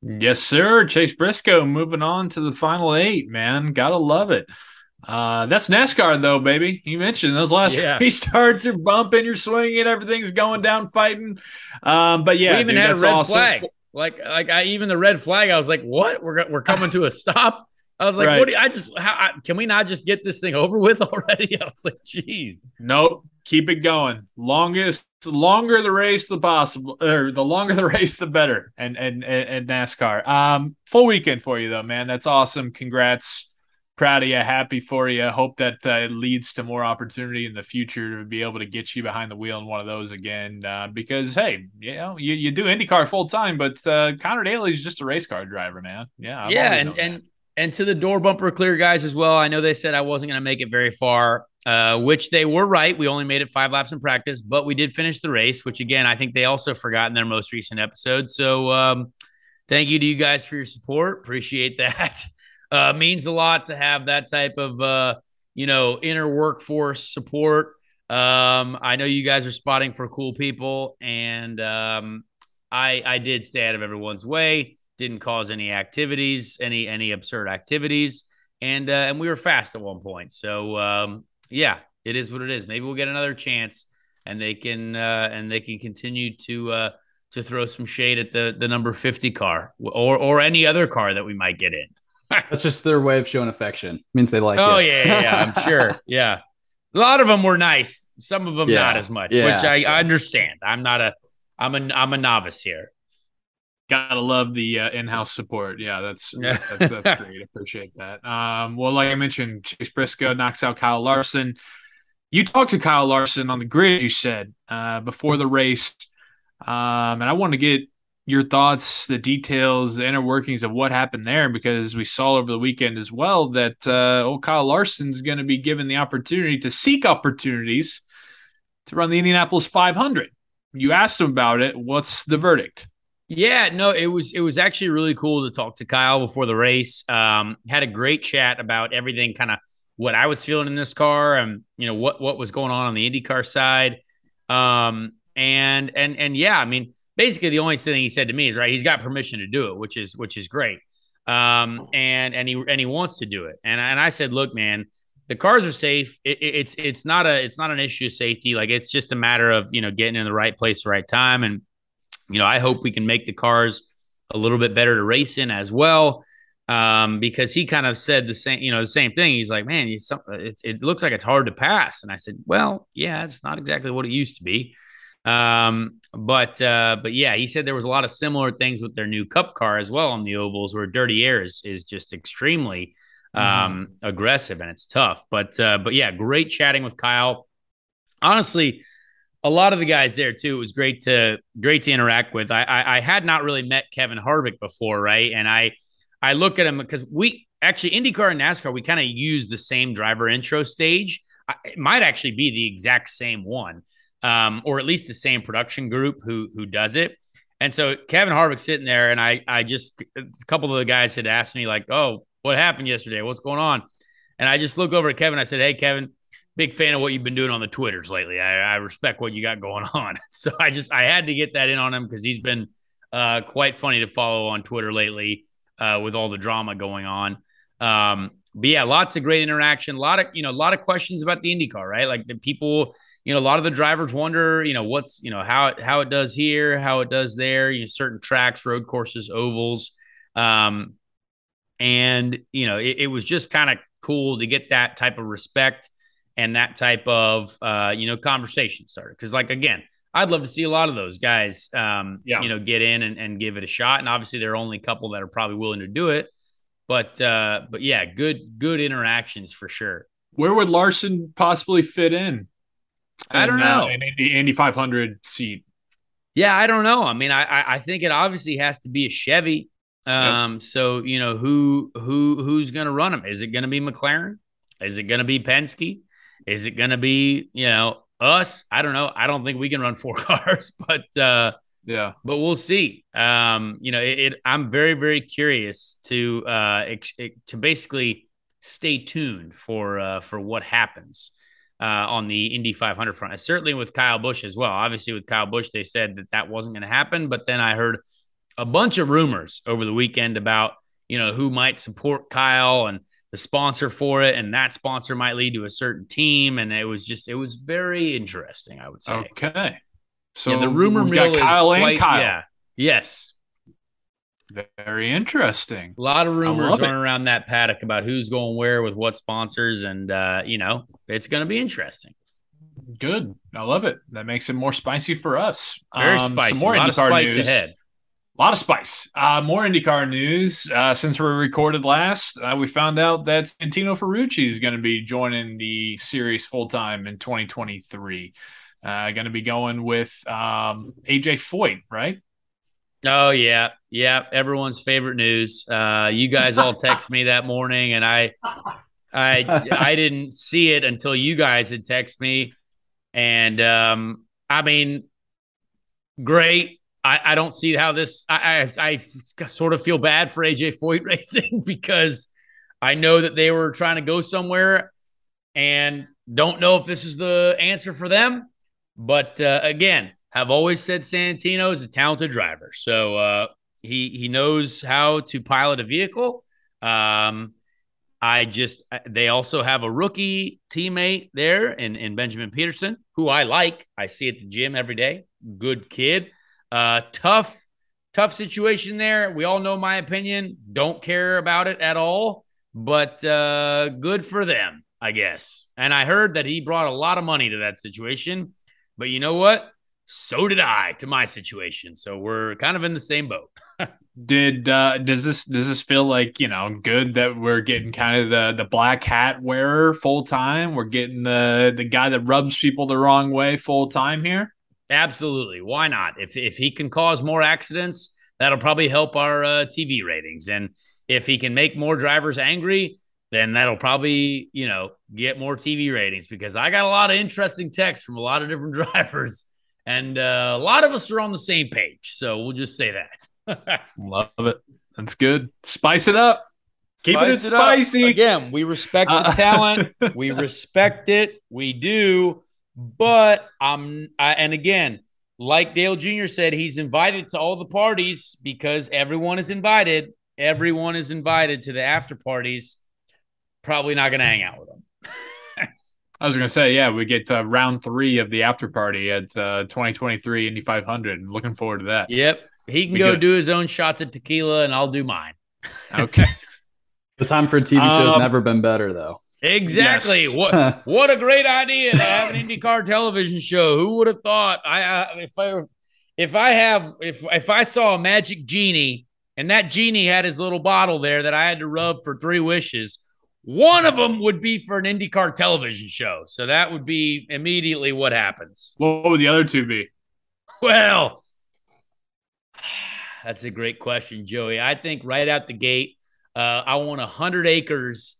Yes, sir. Chase Briscoe moving on to the final eight, man. Gotta love it. Uh, that's NASCAR though, baby. You mentioned those last Yeah. *laughs* three starts are bumping, you're swinging, everything's going down, fighting. Um, but yeah, we even dude, had a red awesome. flag. Like, like I even the red flag. I was like, "What? We're we're coming to a *laughs* stop." I was like, Right. "What? Do you, I just how, I, can we not just get this thing over with already?" *laughs* I was like, "Jeez." Nope, keep it going. Longest, longer the race, the possible, or the longer *laughs* the race, the better. And and and, and NASCAR. Um, full weekend for you though, man. That's awesome. Congrats. Proud of you. Happy for you. Hope that uh, it leads to more opportunity in the future to be able to get you behind the wheel in one of those again. Uh, because hey, you know you, you do IndyCar full time, but uh, Conor Daly is just a race car driver, man. Yeah, I've yeah, and and and to the door bumper clear guys as well. I know they said I wasn't going to make it very far, uh, which they were right. We only made it five laps in practice, but we did finish the race. Which again, I think they also forgot in their most recent episode. So um, thank you to you guys for your support. Appreciate that. *laughs* Uh, means a lot to have that type of uh, you know inner workforce support. Um, I know you guys are spotting for cool people, and um, I I did stay out of everyone's way. Didn't cause any activities, any any absurd activities, and uh, and we were fast at one point. So um, yeah, it is what it is. Maybe we'll get another chance, and they can uh, and they can continue to uh, to throw some shade at the the number fifty car or or any other car that we might get in. That's just their way of showing affection. means they like Oh you. yeah, yeah, yeah, I'm sure. *laughs* Yeah, a lot of them were nice. Some of them Yeah, not as much, yeah, which I, yeah. I understand. I'm not a I'm a I'm a novice here. Gotta love the uh, in-house support. Yeah, that's that's that's *laughs* great. Appreciate that. Um, well, like I mentioned, Chase Briscoe knocks out Kyle Larson. You talked to Kyle Larson on the grid. You said uh, before the race, um, and I want to get your thoughts, the details, the inner workings of what happened there, because we saw over the weekend as well that uh, old Kyle Larson's going to be given the opportunity to seek opportunities to run the Indianapolis 500. You asked him about it. What's the verdict? Yeah, no, it was it was actually really cool to talk to Kyle before the race. Um, had a great chat about everything, kind of what I was feeling in this car, and you know what what was going on on the IndyCar side. Um, and and and yeah, I mean, basically the only thing he said to me is right, he's got permission to do it, which is which is great. Um, and and he and he wants to do it. And and I said, look, man, the cars are safe. It, it- it's it's not a it's not an issue of safety. Like it's just a matter of you know getting in the right place, the right time, and you know I hope we can make the cars a little bit better to race in as well. Um, because he kind of said the same, you know, the same thing. He's like, man, it's, it looks like it's hard to pass. And I said, well, yeah, it's not exactly what it used to be. Um, but uh, but yeah, he said there was a lot of similar things with their new Cup car as well on the ovals, where Dirty Air is is just extremely um, aggressive and it's tough. But uh, but yeah, great chatting with Kyle. Honestly, a lot of the guys there too. It was great to great to interact with. I I, I had not really met Kevin Harvick before, right? And I I look at him because we actually IndyCar and NASCAR we kind of use the same driver intro stage. I, it might actually be the exact same one, um, or at least the same production group who who does it. And so Kevin Harvick sitting there, and I I just a couple of the guys had asked me like, "Oh, what happened yesterday? What's going on?" And I just look over at Kevin. I said, "Hey, Kevin." Big fan of what you've been doing on the Twitters lately. I, I respect what you got going *laughs* on. So I just I had to get that in on him because he's been uh, quite funny to follow on Twitter lately uh, with all the drama going on. Um, but yeah, lots of great interaction. A lot of you know, a lot of questions about the IndyCar, right? Like the people, you know, a lot of the drivers wonder, you know, what's you know how it how it does here, how it does there. You know, certain tracks, road courses, ovals, um, and you know, it, it was just kind of cool to get that type of respect and that type of uh, you know conversation started. Because like again, I'd love to see a lot of those guys, um, Yeah. you know, get in and, and give it a shot. And obviously, there are only a couple that are probably willing to do it. But uh, but yeah, good good interactions for sure. Where would Larson possibly fit in? I don't know. in the Indy 500 seat. Yeah, I don't know. I mean, I I, think it obviously has to be a Chevy. Um, so you know who who who's going to run them? Is it going to be McLaren? Is it going to be Penske? Is it going to be you know us? I don't know. I don't think we can run four *laughs* cars, but uh, Yeah. but we'll see. Um, you know, it, it, I'm very, very curious to uh, ex- to basically stay tuned for uh, for what happens uh, on the Indy 500 front. Certainly with Kyle Busch as well. Obviously, with Kyle Busch, they said that that wasn't going to happen, but then I heard a bunch of rumors over the weekend about you know who might support Kyle and. the sponsor for it, and that sponsor might lead to a certain team. And it was just, it was very interesting, I would say. Okay. So yeah, the rumor mill Kyle is quite, Kyle. yeah, yes. Very interesting. A lot of rumors love it. running around that paddock about who's going where with what sponsors, and uh, you know, it's going to be interesting. Good. I love it. That makes it more spicy for us. Very Um, spicy. Some more a lot of IndyCar spice news. ahead. A lot of spice. Uh, more IndyCar news. Uh, since we recorded last, uh, we found out that Santino Ferrucci is going to be joining the series full time in 2023. Uh, going to be going with um, AJ Foyt, right? Oh yeah, yeah. Everyone's favorite news. Uh, you guys all text me that morning, and I, I, I *laughs* didn't see it until you guys had texted me, and um, I mean, great. I, I don't see how this. I, I, I sort of feel bad for AJ Foyt *laughs* Racing because I know that they were trying to go somewhere, and don't know if this is the answer for them. But uh, again, have always said Santino is a talented driver, so uh, he he knows how to pilot a vehicle. Um, I just they also have a rookie teammate there in in Benjamin Pedersen, who I like. I see at the gym every day. Good kid. Uh, tough, tough situation there. We all know my opinion. Don't care about it at all, but uh, good for them, I guess. And I heard that he brought a lot of money to that situation. But you know what? So did I to my situation. So we're kind of in the same boat. *laughs* Did uh, does this does this feel like you know good that we're getting kind of the the black hat wearer full time? We're getting the the guy that rubs people the wrong way full time here. Absolutely. Why not? If if he can cause more accidents, that'll probably help our uh, TV ratings. And if he can make more drivers angry, then that'll probably you know get more TV ratings. Because I got a lot of interesting texts from a lot of different *laughs* drivers, and uh, a lot of us are on the same page. So we'll just say that. *laughs* Love it. That's good. Spice it up. Keeping it Spice up. spicy. Again, we respect the Uh, *laughs* talent. we *laughs* respect it. We do. But um, I, and again, like Dale Jr. said, he's invited to all the parties because everyone is invited. Everyone is invited to the after parties. Probably not going to hang out with him. I was going to say, yeah, we get uh, round three of the after party at uh, 2023 Indy 500. Looking forward to that. Yep, he can Be go good. do his own shots at tequila, and I'll do mine. Okay. *laughs* The time for a TV show's Um, never been better, though. Exactly. Yes. What *laughs* what a great idea to have an IndyCar television show. Who would have thought? I, I if I if I have if if I saw a magic genie and that genie had his little bottle there that I had to rub for three wishes, one of them would be for an IndyCar television show. So that would be immediately what happens. What would the other two be? Well, *sighs* that's a great question, Joey. I think right out the gate, uh, I want a hundred acres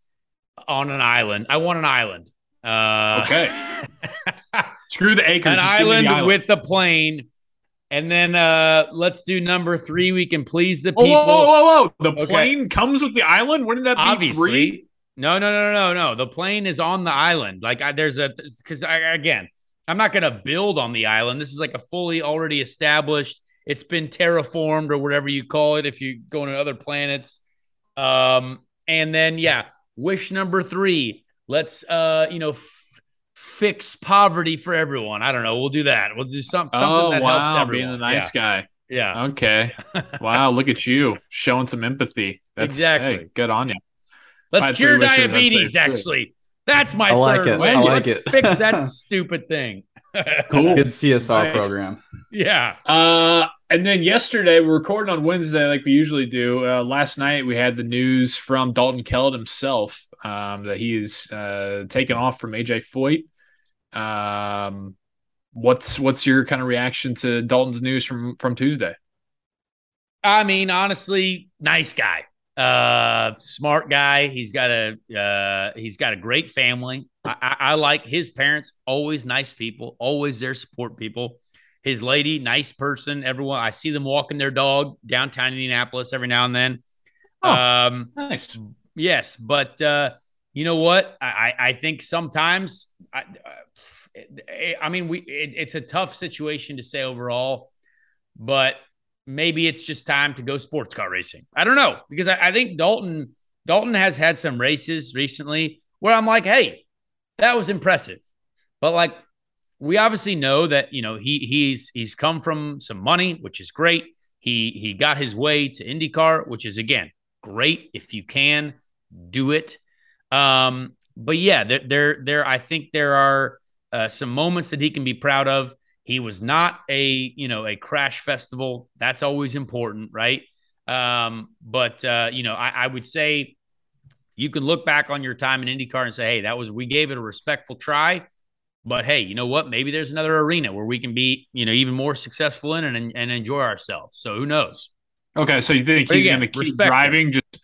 on an island. I want an island. Uh, Okay. *laughs* Screw the acres. an just give me island, the island. with the plane. And then uh, let's do number three. We can please the people. whoa, whoa, whoa, whoa. The Okay. plane comes with the island? Wouldn't that be Obviously. three? No, no, no, no, no. The plane is on the island. Like I, there's a because I again, I'm not gonna build on the island. This is like a fully already established. It's been terraformed or whatever you call it. If you go to other planets, um, and then yeah, wish number three. Let's uh, you know, f- fix poverty for everyone. I don't know. We'll do that. We'll do some, something oh, that wow. helps everyone. Being the nice guy. Yeah. yeah. Okay. *laughs* wow. Look at you showing some empathy. That's, Exactly. hey, good on you. Let's Five, cure three wishes, I'd say diabetes. three. Actually, that's my I like third it. wish. I like Let's it. fix that *laughs* stupid thing. Cool. Good CSR Nice. program. Yeah. Uh, and then yesterday, we're recording on Wednesday like we usually do. Uh, last night, we had the news from Dalton Kellett himself um, that he is uh, taken off from AJ Foyt. Um, what's what's your kind of reaction to Dalton's news from from Tuesday? I mean, honestly, nice guy. Uh, smart guy. He's got a uh, he's got a great family. I, I, I like his parents. Always nice people. Always there support people. His lady, nice person. Everyone, I see them walking their dog downtown Indianapolis every now and then. Oh. Um, Nice. yes, but uh, you know what? I, I I think sometimes I, I- I mean we it, it's a tough situation to say overall, but maybe it's just time to go sports car racing. I don't know because I, I think Dalton Dalton has had some races recently where I'm like, hey, that was impressive. But like we obviously know that, you know, he he's he's come from some money, which is great. He he got his way to IndyCar, which is again great if you can do it. Um, but yeah, there there there I think there are uh, some moments that he can be proud of. He was not a you know a crash festival. That's always important, right? Um, but uh, you know, I, I would say you can look back on your time in IndyCar and say, hey, that was we gave it a respectful try. But hey, you know what? Maybe there's another arena where we can be, you know, even more successful in and, and enjoy ourselves. So who knows? Okay, so you think he's going to keep driving? Just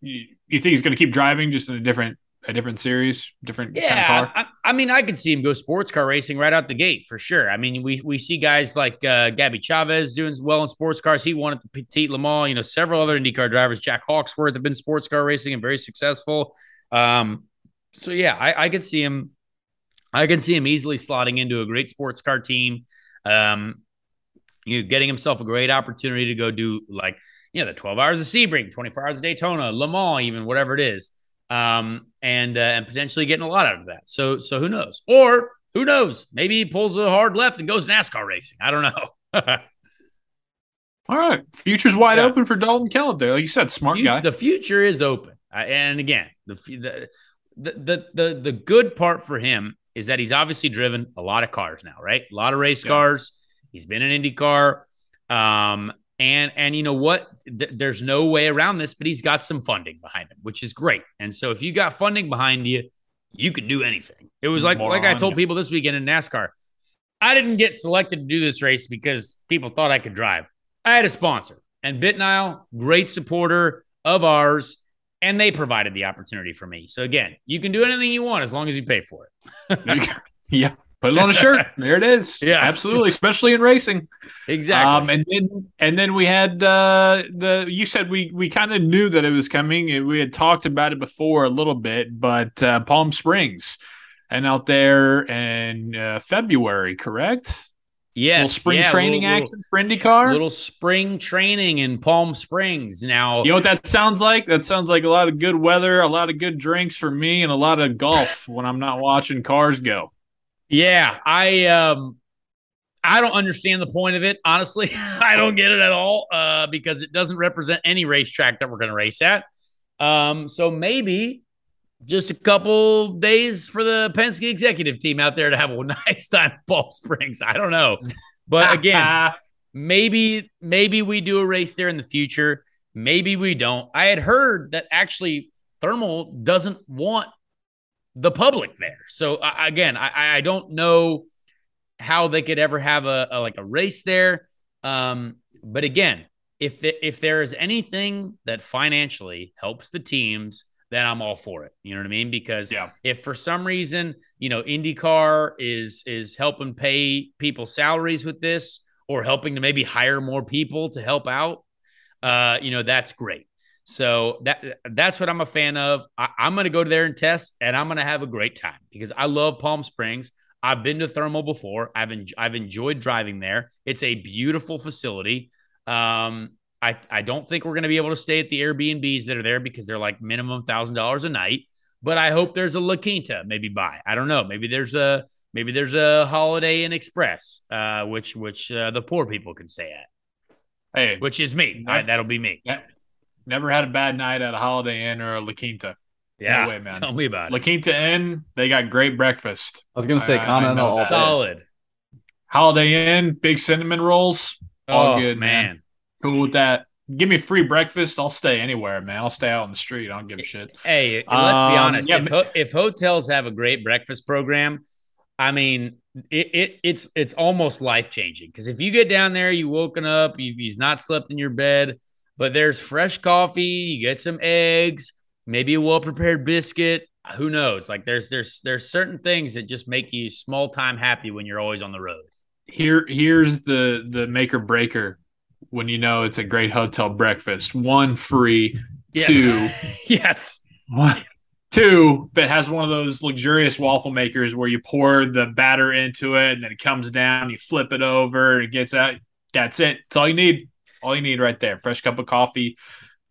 you, you think he's going to keep driving just in a different a different series, different yeah. Kind of I, I, mean, I could see him go sports car racing right out the gate for sure. I mean, we we see guys like uh, Gabby Chaves doing well in sports cars. He won at the Petit Le Mans. You know, several other IndyCar drivers, Jack Hawksworth, have been sports car racing and very successful. Um, so yeah, I, I could see him. I can see him easily slotting into a great sports car team. Um, you know, getting himself a great opportunity to go do like you know the 12 hours of Sebring, 24 hours of Daytona, Le Mans, even whatever it is um, and uh, and potentially getting a lot out of that. So so who knows? Or who knows? Maybe he pulls a hard left and goes NASCAR racing. I don't know. *laughs* All right, future's wide yeah. open for Dalton Kellett there. Like you said, smart you, guy. The future is open, and again, the, the the the the good part for him is that he's obviously driven a lot of cars now, right? A lot of race yeah. cars. He's been in IndyCar. Um, and and you know what? Th- there's no way around this, but he's got some funding behind him, which is great. And so if you got funding behind you, you can do anything. It was like like I told people this weekend in NASCAR. I didn't get selected to do this race because people thought I could drive. I had a sponsor, and BitNile, great supporter of ours, and they provided the opportunity for me. So again, you can do anything you want as long as you pay for it. *laughs* yeah. Put it on a shirt. *laughs* there it is. Yeah, absolutely, especially in racing. Exactly. Um, and then and then we had uh, the. You said we we kind of knew that it was coming. We had talked about it before a little bit, but uh, Palm Springs, and out there in uh, February, correct? Yes. Little spring yeah, training little, action for IndyCar. Little spring training in Palm Springs. Now, you know what that sounds like? That sounds like a lot of good weather, a lot of good drinks for me, and a lot of golf when I'm not watching cars go. Yeah, I um I don't understand the point of it, honestly. *laughs* I don't get it at all uh, because it doesn't represent any racetrack that we're going to race at. Um, so maybe just a couple days for the Penske executive team out there to have a *laughs* nice time at Palm Springs. I don't know, but again, *laughs* maybe maybe we do a race there in the future. Maybe we don't. I had heard that actually Thermal doesn't want the public there. So again, I, I don't know how they could ever have a, a like a race there. Um, but again, if the, if there is anything that financially helps the teams, then I'm all for it. You know what I mean? Because yeah. if for some reason you know IndyCar is is helping pay people salaries with this, or helping to maybe hire more people to help out, uh, you know that's great. So that that's what I'm a fan of. I, am going to go there and test, and I'm going to have a great time because I love Palm Springs. I've been to Thermal before. I've en- I've enjoyed driving there. It's a beautiful facility. Um, I I don't think we're going to be able to stay at the Airbnbs that are there because they're like minimum thousand dollars a night. But I hope there's a La Quinta maybe by. I don't know. Maybe there's a maybe there's a Holiday Inn Express, uh, which which uh, the poor people can stay at. Hey, which is me. I, that'll be me. Never had a bad night at a Holiday Inn or a La Quinta. Yeah, no way, man. Tell me about it. La Quinta Inn, they got great breakfast. I was gonna say continental, solid. Holiday Inn, big cinnamon rolls, all oh, good, man. man. Cool with that. Give me free breakfast. I'll stay anywhere, man. I'll stay out on the street. I don't give a shit. Hey, let's um, be honest. Yeah, if, ho- if hotels have a great breakfast program, I mean, it, it it's it's almost life changing. Because if you get down there, you woken up, you've, you've not slept in your bed but there's fresh coffee, you get some eggs, maybe a well-prepared biscuit. Who knows? Like there's there's there's certain things that just make you small time happy when you're always on the road. Here here's the the maker breaker when you know it's a great hotel breakfast. One free, yes. two *laughs* yes. One, two that has one of those luxurious waffle makers where you pour the batter into it and then it comes down, you flip it over, it gets out. That's it. That's all you need. All you need right there. Fresh cup of coffee.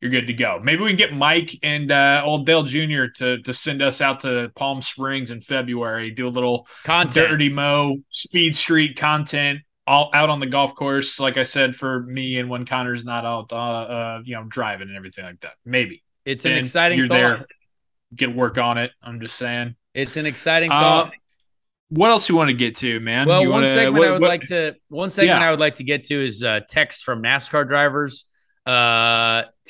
you're good to go. Maybe we can get Mike and uh, old Dale Jr. to to send us out to Palm Springs in February. Do a little Content. dirty mo speed street content all out on the golf course. Like I said, for me and when Conor's not out, uh, uh you know, driving and everything like that. Maybe It's an exciting You're thought. there. Get work on it. I'm just saying. It's an exciting Uh, thought. What else do you want to get to, man? Well, You one wanna- segment what- I would what- like to one segment Yeah. I would like to get to is uh, text from NASCAR drivers. Uh, *laughs*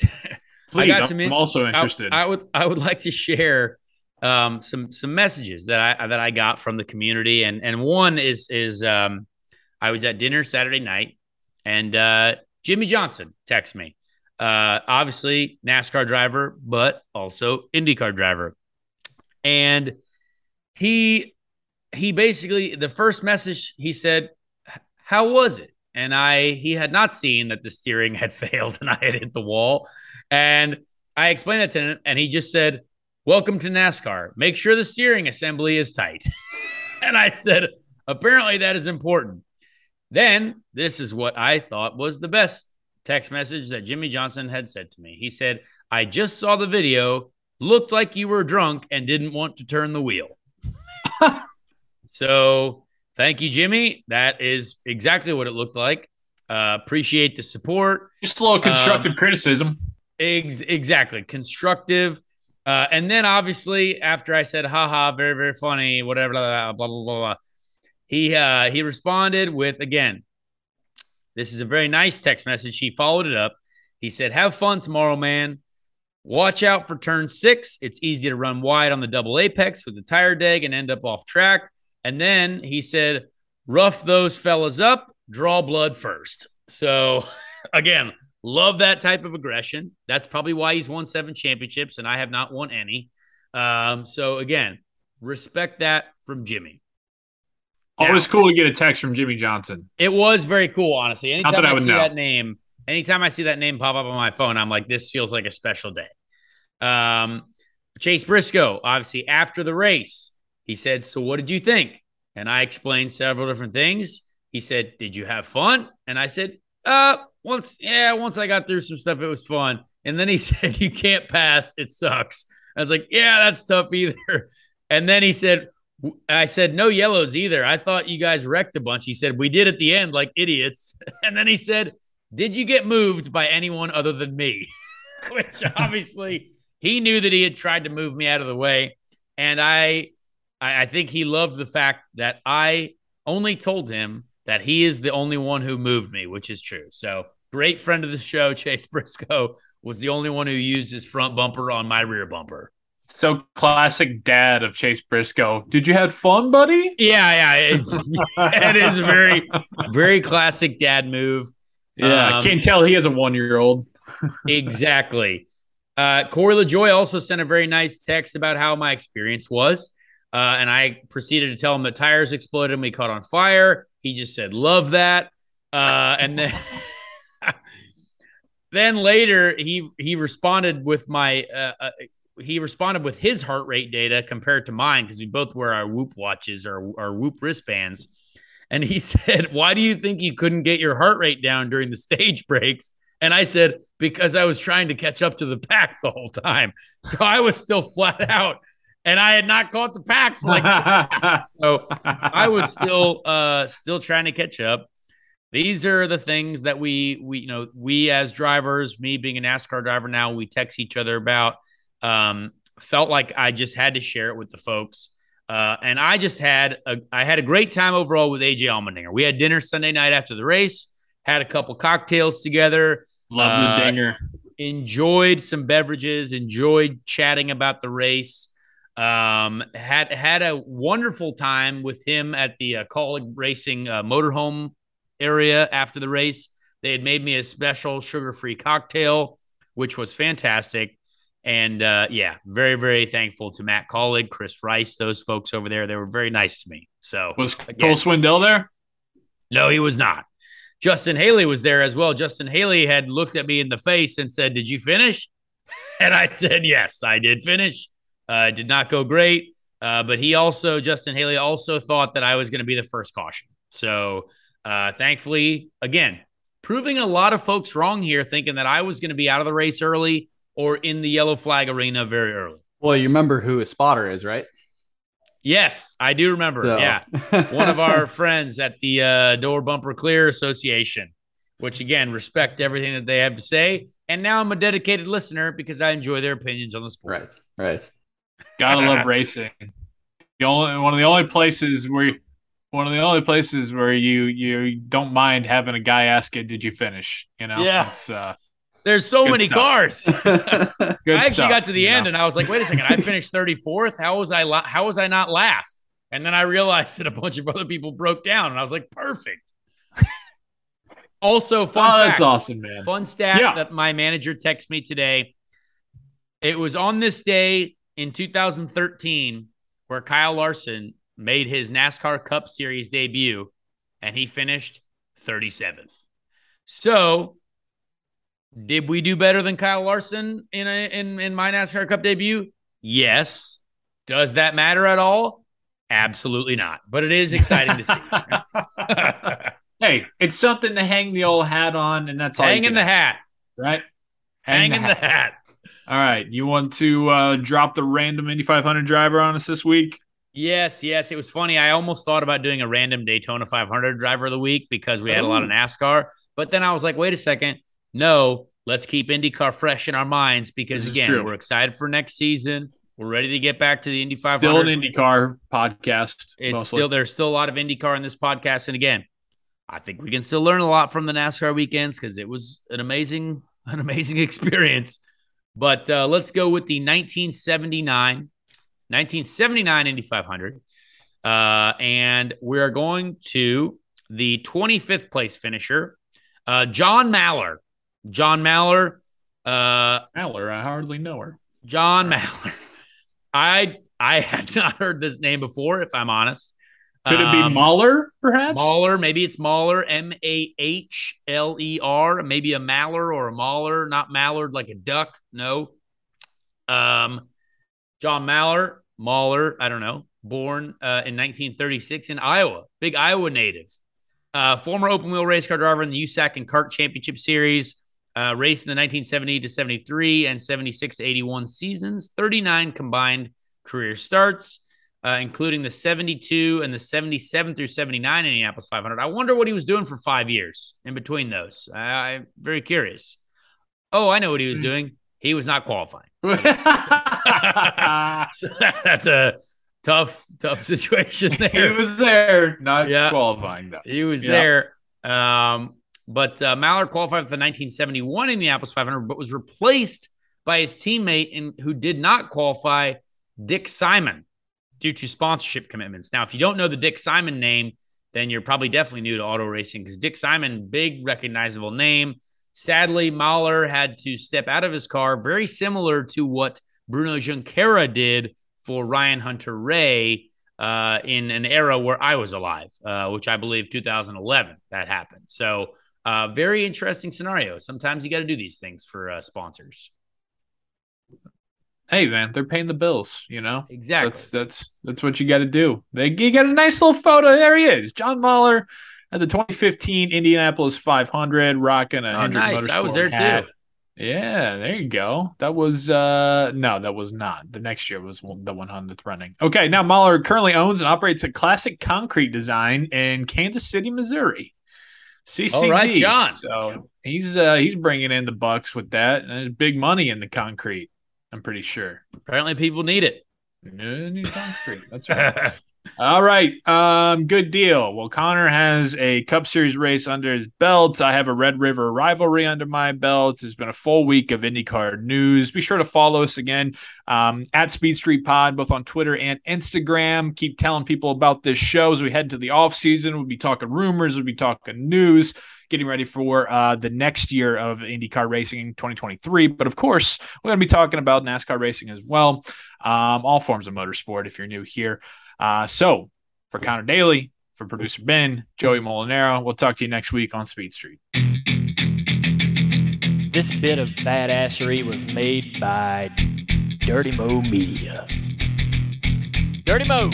Please, I got I'm, some in- I'm also I- interested. I, would I would like to share um, some some messages that I that I got from the community, and and one is is um, I was at dinner Saturday night, and uh, Jimmie Johnson texted me. Uh, obviously NASCAR driver, but also IndyCar driver, and he he basically the first message he said, "How was it?" And I he had not seen that the steering had *laughs* failed and I had hit the wall, and I explained that to him, and he just said, "Welcome to NASCAR. Make sure the steering assembly is tight." *laughs* and I said, "Apparently that is important." Then this is what I thought was the best text message that Jimmie Johnson had said to me. He said, "I just saw the video. Looked like you were drunk and didn't want to turn the wheel." *laughs* so thank you, Jimmie. That is exactly what it looked like. Uh, appreciate the support. Just a little constructive Um, criticism. Ex- exactly. Constructive. Uh, and then obviously after I said, haha, very, very funny, whatever, blah, blah, blah, blah, blah, he, uh, he responded with, again, this is a very nice text message. He followed it up. He said, have fun tomorrow, man. Watch out for turn six. It's easy to run wide on the double apex with the tire deg and end up off track. And then he said, rough those fellas up, draw blood first. So *laughs* again, love that type of aggression. That's probably why he's won seven championships and I have not won any. Um, so again, respect that from Jimmie. Always cool to get a text from Jimmie Johnson. It was very cool, honestly. Anytime that I I, see know. that name, anytime I see that name pop up on my phone, I'm like, this feels like a special day. Um, Chase Briscoe, obviously, after the race, he said, So what did you think? And I explained several different things. He said, Did you have fun? And I said, Uh, once, yeah, once I got through some stuff, it was fun. And then he *laughs* said, You can't pass. It sucks. I was like, Yeah, that's tough either. *laughs* And then he said, I said, no yellows either. I thought you guys wrecked a bunch. He said, we did at the end like idiots. *laughs* And then he said, did you get moved by anyone other than me? Which obviously he knew that he had tried to move me out of the way. And I, I, I think he loved the fact that I only told him that he is the only one who moved me, which is true. So great friend of the show, *laughs* Chase Briscoe, was the only one who used his front bumper on my rear bumper. So classic dad of Chase Briscoe. Did you have fun, buddy? Yeah, yeah. It *laughs* is very, very classic dad move. Yeah, Um, can't tell he has a one year old. *laughs* exactly. Uh, Corey LaJoie also sent a very nice text about how my experience was. Uh, and I proceeded to tell him the tires exploded and we caught on fire. He just said, love that. Uh, and then. *laughs* then later he he responded with my uh, uh, he responded with his heart rate data compared to mine because we both wear our whoop watches or our whoop wristbands and he *laughs* said why do you think you couldn't get your heart rate down during the stage breaks and i said because i was trying to catch up to the pack the whole time so i was still flat out and i had not caught the pack for like two *laughs* so i was still uh still trying to catch up. These are the things that we we you know we as drivers me being a nascar driver now we text each other about um felt like i just had to share it with the folks. Uh and i just had a i had a great time overall with aj allmendinger. We had dinner sunday night after the race had a couple cocktails together Love Uh, the dinger. enjoyed some beverages enjoyed chatting about the race um had had a wonderful time with him at the uh, Kaulig racing uh, motorhome area after the race they had made me a special sugar-free cocktail which was fantastic and uh yeah very very thankful to Matt Kaulig chris rice those folks over there they were very nice to me so Was again- Cole Swindell there? no, he was not. Justin Haley was there as well. Justin Haley had looked at me in the face and said, Did you finish? *laughs* And I said, Yes, I did finish. Uh, did not go great. Uh, but he also, Justin Haley, also thought that I was going to be the first caution. So uh, thankfully, again, proving a lot of folks wrong here, thinking that I was going to be out of the race early or in the yellow flag arena very early. Well, you remember who a spotter is, right? Yes, I do remember. So- Yeah. *laughs* One of our friends at the uh, Door Bumper Clear Association, which again, respect everything that they have to say. And now I'm a dedicated listener because I enjoy their opinions on the sport. Right, right. Gotta love *laughs* racing. The only one of the only places where one of the only places where you you don't mind having a guy ask you, "Did you finish?" You know, Yeah. It's, uh, There's so many stuff. cars. *laughs* *laughs* good I actually stuff, got to the end know? and I was like, wait a second, I finished 34th. How was I la- how was I not last? And then I realized that a bunch of other people broke down and I was like, perfect. also, fun Oh, fact, that's awesome, man. Fun stat Yeah. that my manager texted me today. It was on this day in 2013 where Kyle Larson made his NASCAR Cup Series debut and he finished 37th. So, did we do better than Kyle Larson in a, in in my NASCAR Cup debut? Yes. Does that matter at all? Absolutely not. But it is exciting to see. *laughs* hey, it's something to hang the old hat on, and that's all. you Hang in can the hat. right? Hang in the hat. All right, you want to uh, drop the random Indy 500 driver on us this week? Yes, yes. It was funny. I almost thought about doing a random Daytona 500 driver of the week because we had a lot of NASCAR. But then I was like, wait a second. No, let's keep IndyCar fresh in our minds because, again, we're excited for next season. We're ready to get back to the Indy 500. Still an IndyCar podcast. it's mostly. still there's still a lot of IndyCar in this podcast, and again, I think we can still learn a lot from the NASCAR weekends because it was an amazing, *laughs* an amazing experience. But uh, let's go with the 1979, 1979 Indy 500, uh, and we are going to the 25th place finisher, uh, John Maller. John Maller. Uh, Maller. I hardly know her. John Maller. *laughs* I I had *laughs* not heard this name before, if I'm honest. Could it be Um, Mahler, perhaps? Mahler, maybe it's Mahler, M A H L E R, maybe a Maller or a Mahler, not Mallard like a duck. No. Um, John Maller, Mahler, I don't know, born uh, in 1936 in Iowa, big Iowa native. Uh, former open wheel race car driver in the USAC and CART Championship Series, uh, raced in the 1970 to 73 and 76 to 81 seasons, 39 combined career starts, uh, including the 72 and the 77 through 79 Indianapolis 500. I wonder what he was doing for five years in between those. I, I'm very curious. Oh, I know what he was doing. He was not qualifying. So *laughs* *laughs* that's a tough, tough situation he was there, not Yeah. qualifying though. He was Yeah. there. Um, but uh, Mallard qualified for the 1971 Indianapolis 500, but was replaced by his teammate in, who did not qualify, Dick Simon, due to sponsorship commitments. Now, if you don't know the Dick Simon name, then you're probably definitely new to auto racing because Dick Simon, big recognizable name. Sadly, Mahler had to step out of his car, very similar to what Bruno Junqueira did for Ryan Hunter-Reay uh, in an era where I was alive, uh, which I believe 2011 that happened. So, uh, very interesting scenario. Sometimes you got to do these things for uh, sponsors. Hey man, they're paying the bills, you know. Exactly. That's that's that's what you got to do. They you got a nice little photo. There he is, John Mahler at the 2015 Indianapolis 500, rocking a Oh, Hendrick nice. I was there hat. too. Yeah, there you go. That was uh no, that was not. The next year was one- the 100th running. Okay, now Mahler currently owns and operates a classic concrete design in Kansas City, Missouri. CCD. All right, John. So he's uh he's bringing in the bucks with that, and there's big money in the concrete. I'm pretty sure. Apparently, people need it. New concrete. That's right. *laughs* All right. Um, good deal. Well, Conor has a Cup Series race under his belt. I have a Red River rivalry under my belt. It's been a full week of IndyCar news. Be sure to follow us again um, at Speed Street Pod, both on Twitter and Instagram. Keep telling people about this show as we head to the off season. We'll be talking rumors. We'll be talking news. Getting ready for uh, the next year of IndyCar racing in 2023. But of course, we're going to be talking about NASCAR racing as well. Um, all forms of motorsport if you're new here. Uh, so for Conor Daly, for producer Ben, Joey Mulinaro, we'll talk to you next week on Speed Street. This bit of badassery was made by Dirty Mo Media. Dirty Mo.